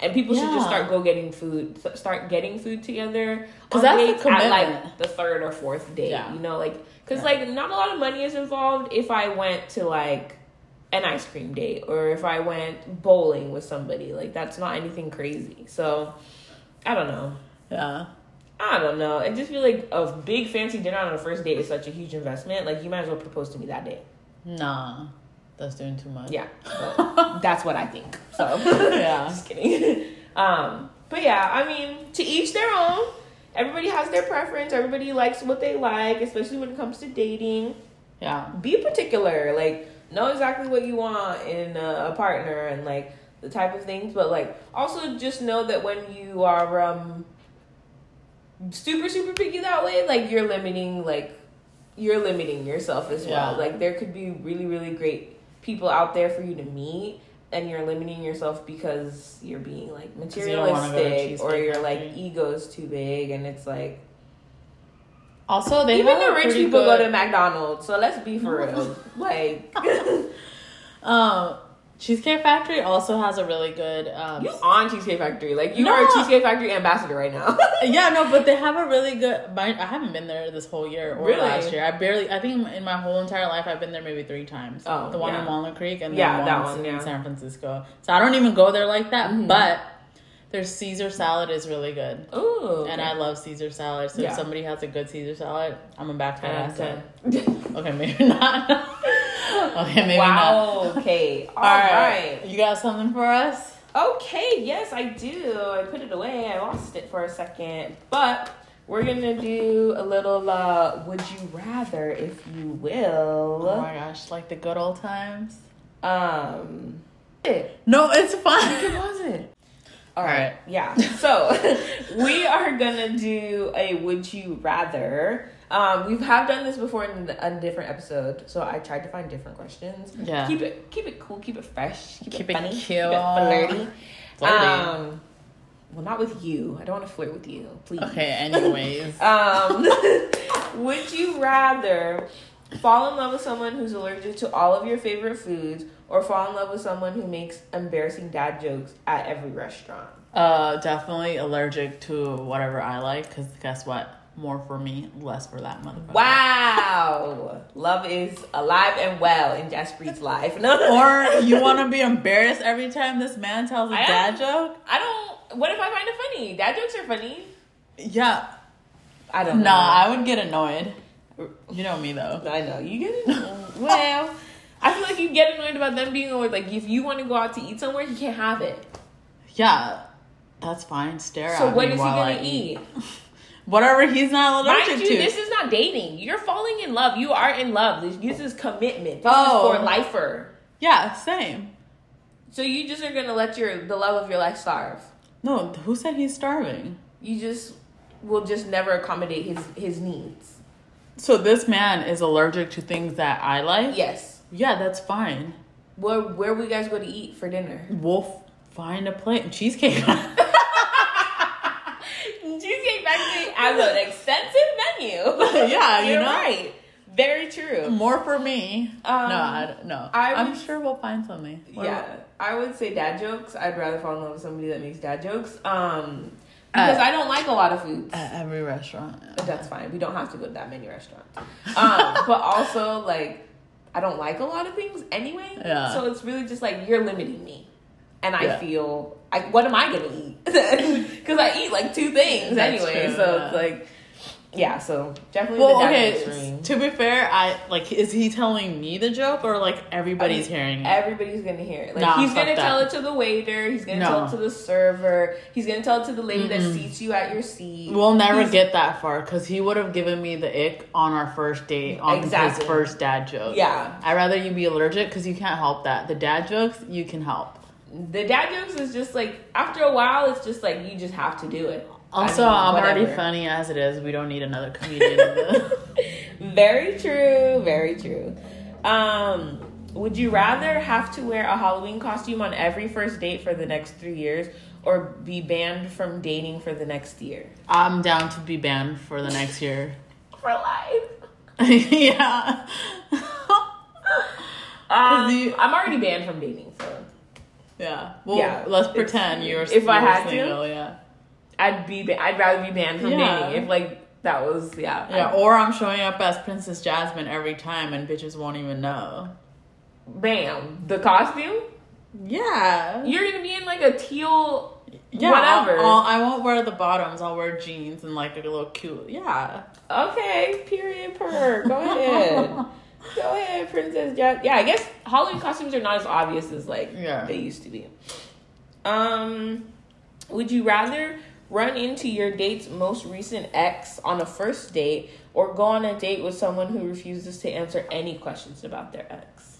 Speaker 1: and people should just
Speaker 2: Yeah.
Speaker 1: start go getting food, start getting food together.
Speaker 2: 'Cause
Speaker 1: on
Speaker 2: that's the
Speaker 1: dates at like the third or fourth date.
Speaker 2: Yeah.
Speaker 1: You know, like because
Speaker 2: Yeah.
Speaker 1: like not a lot of money is involved. If I went to like an ice cream date or if I went bowling with somebody, like that's not anything crazy. So I don't know.
Speaker 2: yeah.
Speaker 1: I don't know. I just feel like a big fancy dinner on a first date is such a huge investment. Like you might as well propose to me that day.
Speaker 2: Nah, that's doing too much.
Speaker 1: Yeah, (laughs) that's what I think. So (laughs)
Speaker 2: Yeah.
Speaker 1: just kidding. Um, but yeah, I mean, to each their own. Everybody has their preference. Everybody likes what they like, especially when it comes to dating.
Speaker 2: Yeah.
Speaker 1: Be particular. Like know exactly what you want in a, a partner and like the type of things. But like also just know that when you are um super super picky that way, like you're limiting like you're limiting yourself as well.
Speaker 2: Yeah.
Speaker 1: Like there could be really really great people out there for you to meet. And you're limiting yourself because you're being like
Speaker 2: you don't wanna go to
Speaker 1: materialistic, or
Speaker 2: Cheesecake
Speaker 1: your like
Speaker 2: Factory.
Speaker 1: ego's too big, and it's like
Speaker 2: Also, they
Speaker 1: even the rich people
Speaker 2: good,
Speaker 1: go to McDonald's. So let's be for real. (laughs) Like, (laughs) (laughs)
Speaker 2: Um, Cheesecake Factory also has a really good. Um,
Speaker 1: You on Cheesecake Factory? Like you
Speaker 2: No.
Speaker 1: are a Cheesecake Factory ambassador right now. (laughs)
Speaker 2: yeah, no, but they have a really good. My, I haven't been there this whole year or
Speaker 1: Really?
Speaker 2: last year. I barely. I think in my whole entire life, I've been there maybe three times.
Speaker 1: Oh,
Speaker 2: the one
Speaker 1: yeah.
Speaker 2: in Walnut Creek and
Speaker 1: Yeah, that
Speaker 2: one in
Speaker 1: yeah.
Speaker 2: San Francisco. So I don't even go there like that.
Speaker 1: Mhm.
Speaker 2: But their Caesar salad is really good.
Speaker 1: Ooh,
Speaker 2: And I love Caesar salad. So
Speaker 1: Yeah.
Speaker 2: if somebody has a good Caesar salad, I'm a back
Speaker 1: to
Speaker 2: that (laughs) Okay, maybe not. (laughs) (laughs) okay, maybe not.
Speaker 1: wow. Okay. All
Speaker 2: All
Speaker 1: right.
Speaker 2: right. You got something for us?
Speaker 1: Okay. Yes, I do. I put it away. I lost it for a second, but. We're gonna do a little uh would you rather if you will.
Speaker 2: Oh my gosh, like the good old times.
Speaker 1: Um
Speaker 2: No, it's fine.
Speaker 1: It was it?
Speaker 2: All right.
Speaker 1: Yeah. (laughs) So (laughs) we are gonna do a would you rather. Um, we have done this before in a different episode, so I tried to find different questions.
Speaker 2: Yeah.
Speaker 1: Keep it keep it cool, keep it fresh, keep,
Speaker 2: Keep
Speaker 1: it
Speaker 2: it
Speaker 1: funny, keep it flirty.
Speaker 2: Flirty.
Speaker 1: Um, well, not with you. I don't want to flirt with you, please.
Speaker 2: Okay, anyways. (laughs)
Speaker 1: Um, (laughs) would you rather fall in love with someone who's allergic to all of your favorite foods, or fall in love with someone who makes embarrassing dad jokes at every restaurant?
Speaker 2: uh, definitely allergic to whatever I like, because guess what? More for me, less for that motherfucker.
Speaker 1: Wow, love is alive and well in Jaspreet's life. No, (laughs)
Speaker 2: Or you want to be embarrassed every time this man tells a
Speaker 1: I
Speaker 2: dad joke?
Speaker 1: I don't. What if I find it funny? Dad jokes are funny.
Speaker 2: Yeah.
Speaker 1: I don't.
Speaker 2: Nah,
Speaker 1: know.
Speaker 2: I would get annoyed. You know me though.
Speaker 1: I know you get it. well, I feel like you get annoyed about them being always like, if you want to go out to eat somewhere, you can't have it.
Speaker 2: Yeah, that's fine. Stare
Speaker 1: So
Speaker 2: at
Speaker 1: what
Speaker 2: me
Speaker 1: is he
Speaker 2: while
Speaker 1: gonna
Speaker 2: I
Speaker 1: eat? (laughs)
Speaker 2: Whatever he's not allergic
Speaker 1: you,
Speaker 2: to.
Speaker 1: this is not dating. You're falling in love. You are in love. This, this is commitment. This
Speaker 2: Oh.
Speaker 1: is for oh. lifer.
Speaker 2: yeah, same.
Speaker 1: So you just are gonna let your the love of your life starve.
Speaker 2: No, who said he's starving?
Speaker 1: You just will just never accommodate his his needs.
Speaker 2: So this man is allergic to things that I like.
Speaker 1: Yes.
Speaker 2: Yeah, that's fine.
Speaker 1: Where where we guys go to eat for dinner?
Speaker 2: We'll find a cheesecake.
Speaker 1: Cheesecake (laughs) Factory has an extensive menu. (laughs)
Speaker 2: Yeah, you
Speaker 1: You're
Speaker 2: know?
Speaker 1: right. Very true.
Speaker 2: More for me.
Speaker 1: Um,
Speaker 2: no, I, no.
Speaker 1: I
Speaker 2: I'm sure we'll find something. What
Speaker 1: Yeah,
Speaker 2: about-
Speaker 1: I would say dad jokes. I'd rather fall in love with somebody that makes dad jokes. Um, because
Speaker 2: Uh,
Speaker 1: I don't like a lot of foods.
Speaker 2: At every restaurant.
Speaker 1: But that's fine. We don't have to go to that many restaurants. (laughs) Um, but also, like, I don't like a lot of things anyway.
Speaker 2: Yeah.
Speaker 1: So it's really just like you're limiting me, and I
Speaker 2: Yeah.
Speaker 1: feel I what am I gonna eat? (laughs) Because I eat like two things
Speaker 2: That's
Speaker 1: anyway.
Speaker 2: true,
Speaker 1: so
Speaker 2: yeah.
Speaker 1: it's like, yeah. So definitely
Speaker 2: Well,
Speaker 1: the
Speaker 2: okay. To be fair, I like. Is he telling me the joke or like everybody's
Speaker 1: I mean,
Speaker 2: hearing it?
Speaker 1: Everybody's gonna hear it. Like
Speaker 2: Nah,
Speaker 1: he's gonna
Speaker 2: that.
Speaker 1: tell it to the waiter. He's gonna
Speaker 2: No.
Speaker 1: tell it to the server. He's gonna tell it to the lady that
Speaker 2: Mm-mm.
Speaker 1: seats you at your seat.
Speaker 2: We'll never
Speaker 1: He's-
Speaker 2: get that far because he would have given me the ick on our first date on
Speaker 1: Exactly.
Speaker 2: his first dad joke.
Speaker 1: Yeah.
Speaker 2: I'd rather you be allergic because you can't help that. The dad jokes you can help.
Speaker 1: The dad jokes is just like after a while, it's just like you just have to do it.
Speaker 2: Also,
Speaker 1: I mean,
Speaker 2: I'm already funny as it is. We don't need another comedian. (laughs)
Speaker 1: Very true. Very true. Um, would you rather have to wear a Halloween costume on every first date for the next three years, or be banned from dating for the next year?
Speaker 2: I'm down to be banned for the next year. (laughs)
Speaker 1: For life. (laughs)
Speaker 2: yeah.
Speaker 1: Um,
Speaker 2: you-
Speaker 1: I'm already banned from dating, so
Speaker 2: yeah. Well,
Speaker 1: Yeah,
Speaker 2: let's pretend you're
Speaker 1: if I had to,
Speaker 2: yeah.
Speaker 1: I'd be. Ba- I'd rather be banned from
Speaker 2: Yeah.
Speaker 1: dating if like that was yeah.
Speaker 2: Yeah,
Speaker 1: I-
Speaker 2: or I'm showing up as Princess Jasmine every time and bitches won't even know.
Speaker 1: bam, the costume.
Speaker 2: Yeah.
Speaker 1: You're gonna be in like a teal.
Speaker 2: Yeah,
Speaker 1: whatever.
Speaker 2: I'll, I'll, I won't wear the bottoms. I'll wear jeans and like a little cute. Yeah.
Speaker 1: Okay, period per. Go ahead. (laughs) Go ahead, Princess Jack. Yeah, I guess Halloween costumes are not as obvious as like
Speaker 2: Yeah.
Speaker 1: they used to be. Um, would you rather run into your date's most recent ex on a first date, or go on a date with someone who refuses to answer any questions about their ex?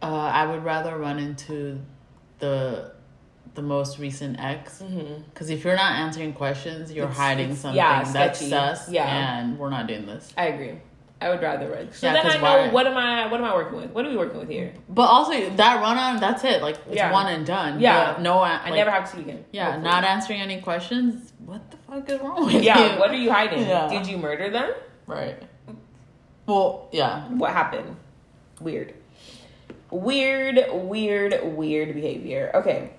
Speaker 2: Uh, I would rather run into the the most recent ex
Speaker 1: Mm-hmm.
Speaker 2: because if you're not answering questions, you're
Speaker 1: It's-
Speaker 2: hiding
Speaker 1: it's-
Speaker 2: something
Speaker 1: yeah,
Speaker 2: that's
Speaker 1: sketchy.
Speaker 2: sus.
Speaker 1: Yeah.
Speaker 2: and we're not doing this.
Speaker 1: I agree. I would rather run. So
Speaker 2: Yeah,
Speaker 1: then
Speaker 2: 'cause
Speaker 1: I know
Speaker 2: why-
Speaker 1: what am I what am I working with? What are we working with here?
Speaker 2: But also that run on, that's it. Like it's
Speaker 1: Yeah.
Speaker 2: one and done.
Speaker 1: Yeah.
Speaker 2: But no,
Speaker 1: I
Speaker 2: like,
Speaker 1: never have to see you again.
Speaker 2: Yeah,
Speaker 1: hopefully.
Speaker 2: not answering any questions. What the fuck is wrong with
Speaker 1: Yeah,
Speaker 2: you?
Speaker 1: what are you hiding?
Speaker 2: Yeah.
Speaker 1: Did you murder them?
Speaker 2: Right. Well, yeah.
Speaker 1: What happened? Weird. weird, weird, weird behavior. Okay.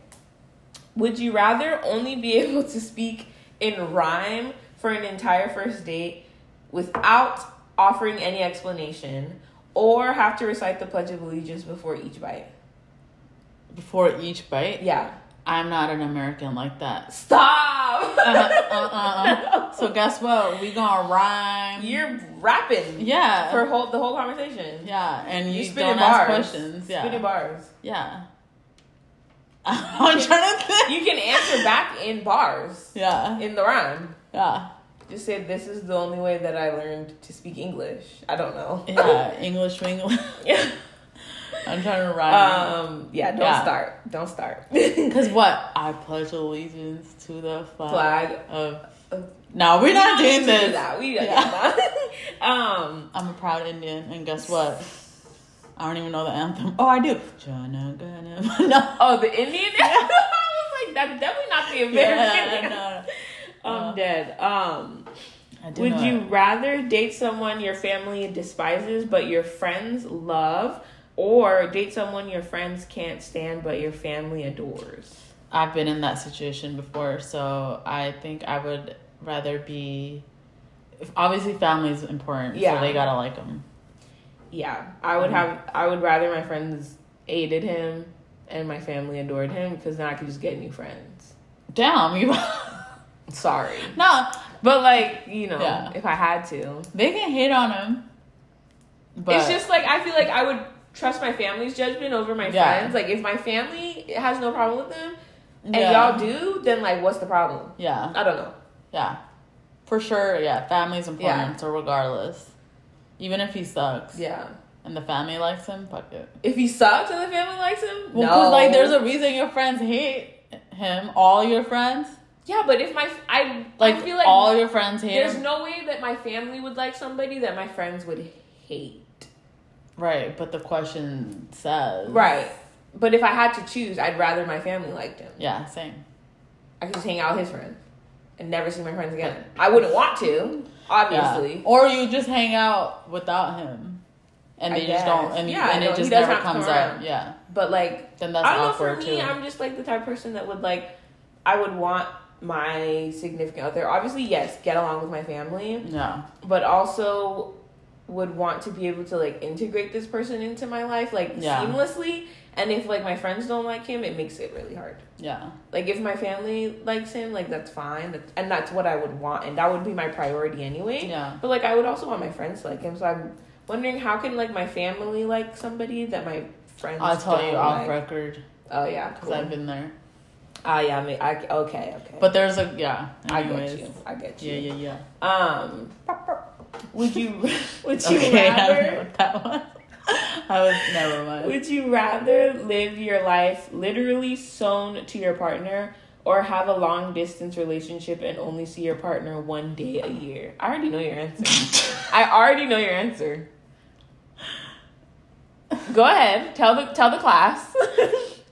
Speaker 1: Would you rather only be (laughs) able to speak in rhyme for an entire first date without offering any explanation or have to recite the Pledge of Allegiance before each bite?
Speaker 2: Before each bite,
Speaker 1: Yeah.
Speaker 2: I'm not an American like that.
Speaker 1: Stop!
Speaker 2: Uh, uh, uh. So guess what? We gonna rhyme.
Speaker 1: You're rapping
Speaker 2: yeah.
Speaker 1: for whole, the whole conversation.
Speaker 2: yeah, and you,
Speaker 1: You
Speaker 2: don't ask
Speaker 1: bars.
Speaker 2: questions. Yeah.
Speaker 1: Spitting bars.
Speaker 2: Yeah. (laughs) I'm trying to think.
Speaker 1: You can answer back in bars.
Speaker 2: Yeah.
Speaker 1: In the rhyme.
Speaker 2: Yeah.
Speaker 1: Just say this is the only way that I learned to speak English. I don't know.
Speaker 2: Yeah. (laughs) English. Yeah. I'm trying to rhyme.
Speaker 1: um yeah, don't
Speaker 2: Yeah.
Speaker 1: start. Don't start. (laughs)
Speaker 2: Because what? I pledge allegiance to the flag,
Speaker 1: Flag.
Speaker 2: of.
Speaker 1: of-
Speaker 2: No, we're not
Speaker 1: We don't
Speaker 2: doing
Speaker 1: to do
Speaker 2: this.
Speaker 1: that. We
Speaker 2: Yeah.
Speaker 1: that. (laughs) um
Speaker 2: I'm a proud Indian, and guess what? I don't even know the anthem. Oh, I do. Jana Gana. No.
Speaker 1: oh the Indian I was like that's definitely not the American.
Speaker 2: Yeah, no.
Speaker 1: I'm
Speaker 2: Uh,
Speaker 1: dead. Um Would you rather date someone your family despises but your friends love, or date someone your friends can't stand but your family adores?
Speaker 2: I've been in that situation before, so I think I would rather be. Obviously, family is important,
Speaker 1: Yeah.
Speaker 2: so they gotta like them.
Speaker 1: Yeah, I would
Speaker 2: Mhm.
Speaker 1: have. I would rather my friends aided him and my family adored him because then I could just get new friends.
Speaker 2: Damn, you. (laughs) (laughs)
Speaker 1: Sorry,
Speaker 2: no,
Speaker 1: but like you know,
Speaker 2: Yeah.
Speaker 1: if I had to,
Speaker 2: they can hate on him. But
Speaker 1: it's just like I feel like I would trust my family's judgment over my
Speaker 2: Yeah.
Speaker 1: friends. Like if my family has no problem with them and
Speaker 2: yeah.
Speaker 1: y'all do, then like what's the problem?
Speaker 2: Yeah,
Speaker 1: I don't know.
Speaker 2: yeah, for sure. Yeah, family's important.
Speaker 1: Yeah.
Speaker 2: So regardless, even if he sucks,
Speaker 1: Yeah.
Speaker 2: and the family likes him, fuck it.
Speaker 1: If he sucks and the family likes him,
Speaker 2: Well,
Speaker 1: no.
Speaker 2: like, there's a reason your friends hate him. All your friends,
Speaker 1: yeah, but if my I
Speaker 2: like,
Speaker 1: I feel like
Speaker 2: all your friends hate
Speaker 1: there's
Speaker 2: him.
Speaker 1: no way that my family would like somebody that my friends would hate.
Speaker 2: Right, but the question says
Speaker 1: Right. But if I had to choose, I'd rather my family liked him.
Speaker 2: Yeah, same.
Speaker 1: I could just hang out with his friends and never see my friends again. I wouldn't want to, obviously.
Speaker 2: Yeah. Or you just hang out without him, and
Speaker 1: I
Speaker 2: they just don't, and,
Speaker 1: Yeah,
Speaker 2: and it just never comes
Speaker 1: come
Speaker 2: up. Yeah,
Speaker 1: But like
Speaker 2: then that's
Speaker 1: I don't know. For me,
Speaker 2: too.
Speaker 1: I'm just like the type of person that would like. I would want my significant other. Obviously, yes, get along with my family,
Speaker 2: yeah,
Speaker 1: but also would want to be able to like integrate this person into my life like
Speaker 2: Yeah.
Speaker 1: seamlessly. And if like my friends don't like him, it makes it really hard.
Speaker 2: yeah,
Speaker 1: Like if my family likes him, like that's fine, that's, and that's what I would want, and that would be my priority anyway.
Speaker 2: yeah.
Speaker 1: But like I would also want my friends to like him, so I'm wondering how can like my family like somebody that my friends.
Speaker 2: I'll tell you off
Speaker 1: like?
Speaker 2: record
Speaker 1: Oh yeah,
Speaker 2: because
Speaker 1: cool.
Speaker 2: I've been there.
Speaker 1: Ah yeah, I mean, I okay okay.
Speaker 2: But there's a yeah.
Speaker 1: I get you. I get you.
Speaker 2: yeah, yeah, yeah.
Speaker 1: Um, would you (laughs) would (laughs) you
Speaker 2: Okay, I don't know
Speaker 1: rather
Speaker 2: what that was. (laughs) I was never mind.
Speaker 1: would you rather live your life literally sewn to your partner or have a long distance relationship and only see your partner one day a year? I already know your answer. I already know your answer. Go ahead. Tell the tell the class.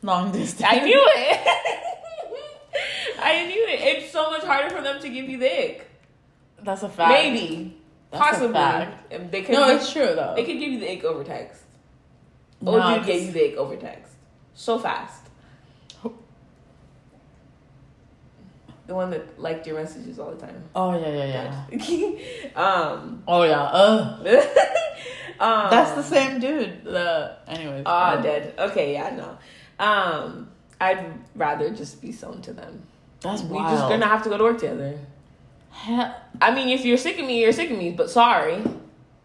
Speaker 2: Long distance.
Speaker 1: I knew it. I knew it. It's so much harder for them to give you the ick.
Speaker 2: That's a fact.
Speaker 1: Maybe.
Speaker 2: That's a
Speaker 1: Possibly.
Speaker 2: fact.
Speaker 1: They could
Speaker 2: No,
Speaker 1: give-
Speaker 2: it's true though.
Speaker 1: They could give you the ick over text.
Speaker 2: No, 'cause-
Speaker 1: gave you the ick over text. So fast. The one that liked your messages all the time.
Speaker 2: Oh yeah, yeah, yeah. (laughs)
Speaker 1: um,
Speaker 2: Oh yeah. Ugh. (laughs)
Speaker 1: um
Speaker 2: That's the same dude. The anyways.
Speaker 1: Ah, dead. Okay, yeah, no. Um, I'd rather just be sewn to them.
Speaker 2: That's wild.
Speaker 1: just gonna have to go to work together.
Speaker 2: Hell,
Speaker 1: I mean, if you're sick of me, you're sick of me. But sorry,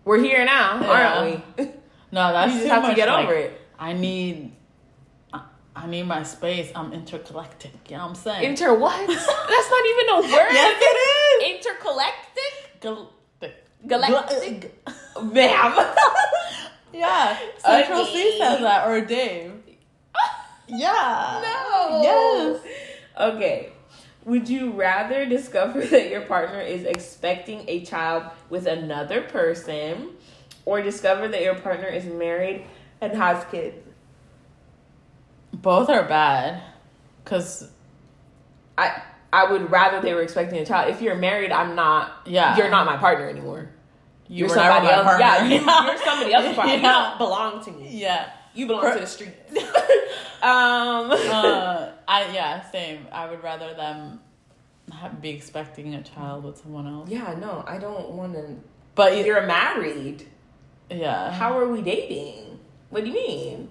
Speaker 1: we're here now,
Speaker 2: Yeah.
Speaker 1: aren't we? (laughs)
Speaker 2: no, that's
Speaker 1: you just have to get
Speaker 2: like,
Speaker 1: over it.
Speaker 2: I need. I- need my space. I'm intergalactic. You know what I'm saying?
Speaker 1: Inter what? (laughs) That's not even a word.
Speaker 2: yes, it is.
Speaker 1: Intergalactic?
Speaker 2: Galactic.
Speaker 1: Galactic? (laughs) Ma'am.
Speaker 2: Yeah. Central
Speaker 1: Okay.
Speaker 2: Cee says that, or Dave. Yeah.
Speaker 1: no.
Speaker 2: Yes.
Speaker 1: Okay. Would you rather discover (laughs) that your partner is expecting a child with another person or discover that your partner is married and has kids?
Speaker 2: Both are bad. Cause
Speaker 1: I I would rather they were expecting a child. If you're married, I'm not.
Speaker 2: Yeah.
Speaker 1: You're not my partner anymore.
Speaker 2: you
Speaker 1: You're somebody else. Yeah, you, (laughs) you're somebody else's partner. You don't belong to me.
Speaker 2: Yeah.
Speaker 1: You belong
Speaker 2: Per-
Speaker 1: to the street. (laughs) um,
Speaker 2: uh, I yeah, same. I would rather them be expecting a child with someone else.
Speaker 1: yeah, no, I don't want to.
Speaker 2: But you,
Speaker 1: You're married.
Speaker 2: yeah,
Speaker 1: How are we dating? What do you mean?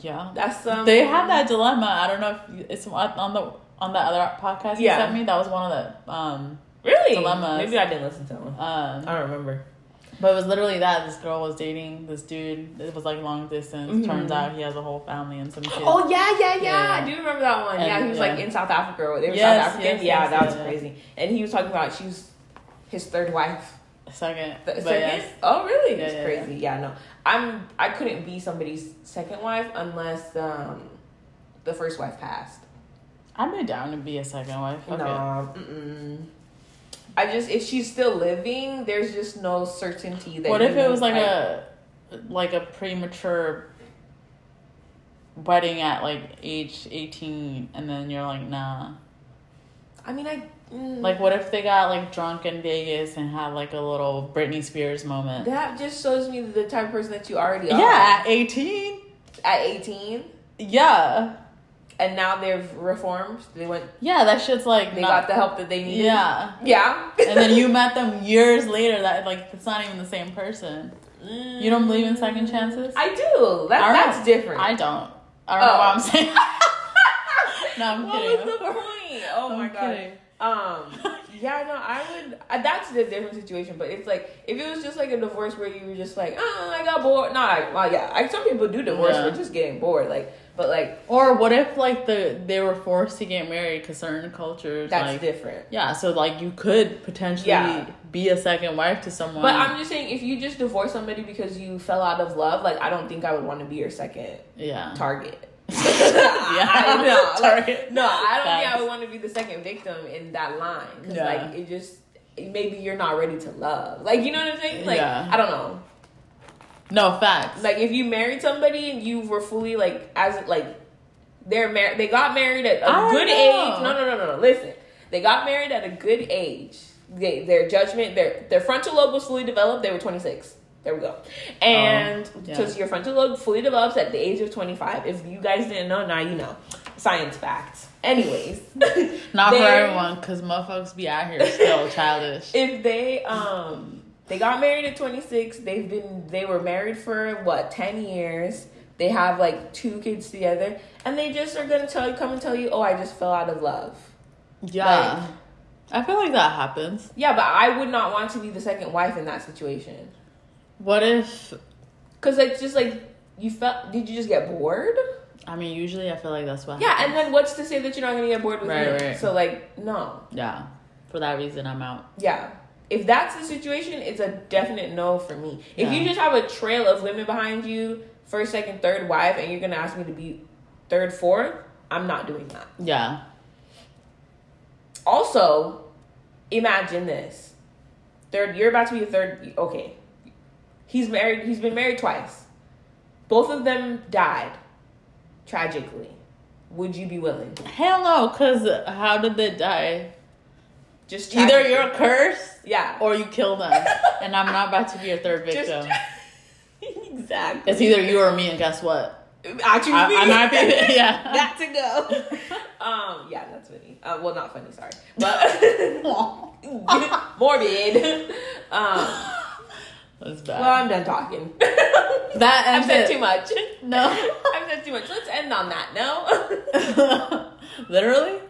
Speaker 2: yeah.
Speaker 1: That's um.
Speaker 2: They had that dilemma. I don't know if it's on the on the other podcast you
Speaker 1: Yeah.
Speaker 2: sent me. That was one of the um
Speaker 1: really
Speaker 2: dilemmas.
Speaker 1: Maybe I didn't listen to them.
Speaker 2: um.
Speaker 1: I don't remember.
Speaker 2: But it was literally that this girl was dating this dude. It was like long distance.
Speaker 1: Mhm.
Speaker 2: Turns out he has a whole family and some kids.
Speaker 1: Oh yeah, yeah, yeah,
Speaker 2: Yeah.
Speaker 1: I do remember that one. yeah, he was
Speaker 2: yeah.
Speaker 1: like in South Africa. They were
Speaker 2: Yes,
Speaker 1: South African.
Speaker 2: yes,
Speaker 1: yeah,
Speaker 2: yes,
Speaker 1: that was crazy. And he was talking about she was his third wife.
Speaker 2: Second, but
Speaker 1: second? Oh, really?
Speaker 2: Yeah,
Speaker 1: crazy. Yeah. no, I'm. I couldn't be somebody's second wife unless um, the first wife passed.
Speaker 2: I'd be down to be a second wife. It.
Speaker 1: no, mm-mm. I just if she's still living, there's just no certainty that.
Speaker 2: What if it was like
Speaker 1: I-
Speaker 2: a like a premature wedding at like age eighteen, and then you're like, nah.
Speaker 1: I mean, I. mm,
Speaker 2: Like, what if they got like drunk in Vegas and had like a little Britney Spears moment?
Speaker 1: that just shows me the type of person that you already are.
Speaker 2: Yeah, at eighteen.
Speaker 1: At 18,
Speaker 2: Yeah,
Speaker 1: and now they've reformed. They went.
Speaker 2: yeah, that shit's like
Speaker 1: They
Speaker 2: not-
Speaker 1: got the help that they needed.
Speaker 2: Yeah,
Speaker 1: Yeah.
Speaker 2: and then you (laughs) met them years later. That like it's not even the same person. You don't believe in second chances?
Speaker 1: I do. That,
Speaker 2: I
Speaker 1: that's
Speaker 2: know.
Speaker 1: different.
Speaker 2: I don't. I don't know
Speaker 1: Oh.
Speaker 2: what I'm saying. (laughs) no, I'm
Speaker 1: what
Speaker 2: kidding.
Speaker 1: was the point? Oh
Speaker 2: I'm
Speaker 1: my god.
Speaker 2: kidding.
Speaker 1: Um. Yeah. No. I would. Uh, that's the different situation. But it's like if it was just like a divorce where you were just like, oh, I got bored. No. I, well, yeah. I, some people do divorce
Speaker 2: Yeah.
Speaker 1: for just getting bored. Like, but like
Speaker 2: Or what if like the they were forced to get married because certain cultures
Speaker 1: that's
Speaker 2: like
Speaker 1: different.
Speaker 2: yeah, so like you could potentially
Speaker 1: Yeah.
Speaker 2: be a second wife to someone.
Speaker 1: But I'm just saying, if you just divorce somebody because you fell out of love, like I don't think I would want to be your second
Speaker 2: yeah.
Speaker 1: target. (laughs) (laughs)
Speaker 2: Yeah.
Speaker 1: I know. (laughs) Like,
Speaker 2: Target.
Speaker 1: no, I don't think I would want to be the second victim in that line. Cause
Speaker 2: Yeah.
Speaker 1: like it just maybe you're not ready to love. Like you know what I'm saying? Like
Speaker 2: Yeah.
Speaker 1: I don't know.
Speaker 2: No facts.
Speaker 1: Like if you married somebody and you were fully like as like they're married, they got married at a
Speaker 2: I
Speaker 1: good
Speaker 2: know.
Speaker 1: age. No, no, no, no, no. Listen, they got married at a good age. They, their judgment, their their frontal lobe was fully developed. They were 26. There we go. And
Speaker 2: Oh, yeah.
Speaker 1: so your frontal lobe fully develops at the age of 25. If you guys didn't know, now you know. Science facts. Anyways, (laughs) (laughs)
Speaker 2: Not for everyone, because motherfuckers be out here still (laughs) childish.
Speaker 1: if they um they got married at 26 they've been they were married for what 10 years they have like two kids together and they just are gonna tell you come and tell you oh i just fell out of love
Speaker 2: Yeah. I feel like that happens.
Speaker 1: yeah but i would not want to be the second wife in that situation
Speaker 2: What if
Speaker 1: because it's just like you felt did you just get bored
Speaker 2: I mean usually I feel like that's what
Speaker 1: yeah
Speaker 2: happens.
Speaker 1: and then what's to say that you're not gonna get bored with
Speaker 2: Right,
Speaker 1: me
Speaker 2: right.
Speaker 1: so like no
Speaker 2: Yeah. For that reason I'm out.
Speaker 1: Yeah. If that's the situation, it's a definite no for me. If you just have a trail of women behind you, first, second, third wife, and you're gonna ask me to be third, fourth, I'm not doing that.
Speaker 2: Yeah.
Speaker 1: Also, imagine this. Third, you're about to be a third. Okay, he's married. He's been married twice. Both of them died tragically. Would you be willing?
Speaker 2: Hell no, cause how did they die?
Speaker 1: Just
Speaker 2: Either you're cursed
Speaker 1: yeah.
Speaker 2: or you kill them. and I'm not about to be your third
Speaker 1: Just-
Speaker 2: victim. (laughs)
Speaker 1: exactly.
Speaker 2: It's either you or me, and guess what?
Speaker 1: I choose
Speaker 2: I,
Speaker 1: me.
Speaker 2: I might be. (laughs) Yeah.
Speaker 1: Got to go. (laughs) um, yeah, that's funny. Uh, well, not funny. Sorry, but morbid. Um,
Speaker 2: That's bad.
Speaker 1: well, I'm done talking.
Speaker 2: that
Speaker 1: I've said
Speaker 2: it.
Speaker 1: too much.
Speaker 2: No.
Speaker 1: I've said too much. Let's end on that. No,
Speaker 2: Literally?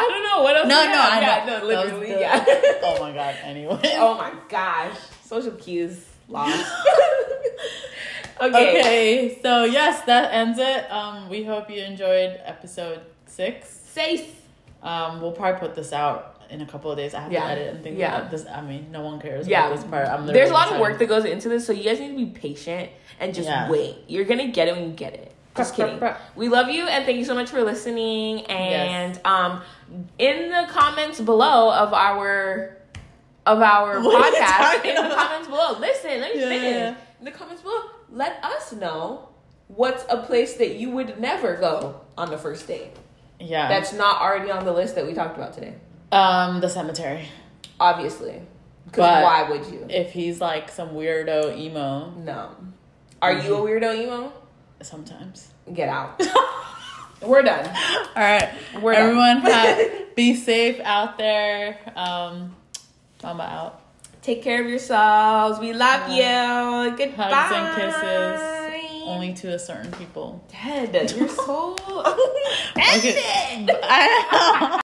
Speaker 1: I don't know what else.
Speaker 2: No, no. I
Speaker 1: yeah,
Speaker 2: know.
Speaker 1: no, literally,
Speaker 2: good.
Speaker 1: yeah. (laughs)
Speaker 2: oh my god. Anyway. (laughs)
Speaker 1: oh my gosh, social cues lost. (laughs) okay.
Speaker 2: Okay, so yes, that ends it. Um, we hope you enjoyed episode six.
Speaker 1: Safe.
Speaker 2: Um, we'll probably put this out in a couple of days. I have
Speaker 1: Yeah.
Speaker 2: to edit and things
Speaker 1: Yeah.
Speaker 2: like that. This, I mean, no one cares
Speaker 1: Yeah.
Speaker 2: about this part. I'm
Speaker 1: There's a lot of work that goes into this, so you guys need to be patient and just
Speaker 2: Yeah.
Speaker 1: wait. You're gonna get it when you get it. Just kidding. We love you and thank you so much for listening. And um, in the comments below of our of our
Speaker 2: What
Speaker 1: podcast, in the
Speaker 2: about?
Speaker 1: comments below, listen, let me
Speaker 2: Yeah.
Speaker 1: finish. In the comments below, let us know what's a place that you would never go on the first date.
Speaker 2: Yeah.
Speaker 1: That's not already on the list that we talked about today.
Speaker 2: um the cemetery.
Speaker 1: Obviously, because why would you?
Speaker 2: If he's like some weirdo emo,
Speaker 1: No. Are you a
Speaker 2: Mm-hmm.
Speaker 1: weirdo emo?
Speaker 2: Sometimes.
Speaker 1: Get out. (laughs) We're done.
Speaker 2: All right.
Speaker 1: We're done.
Speaker 2: Everyone, (laughs) have, be safe out there. Um, Mama out.
Speaker 1: Take care of yourselves. We love you. Goodbye.
Speaker 2: Hugs and kisses. Only to a certain people.
Speaker 1: Dead. You're so. (laughs)
Speaker 2: Okay. I-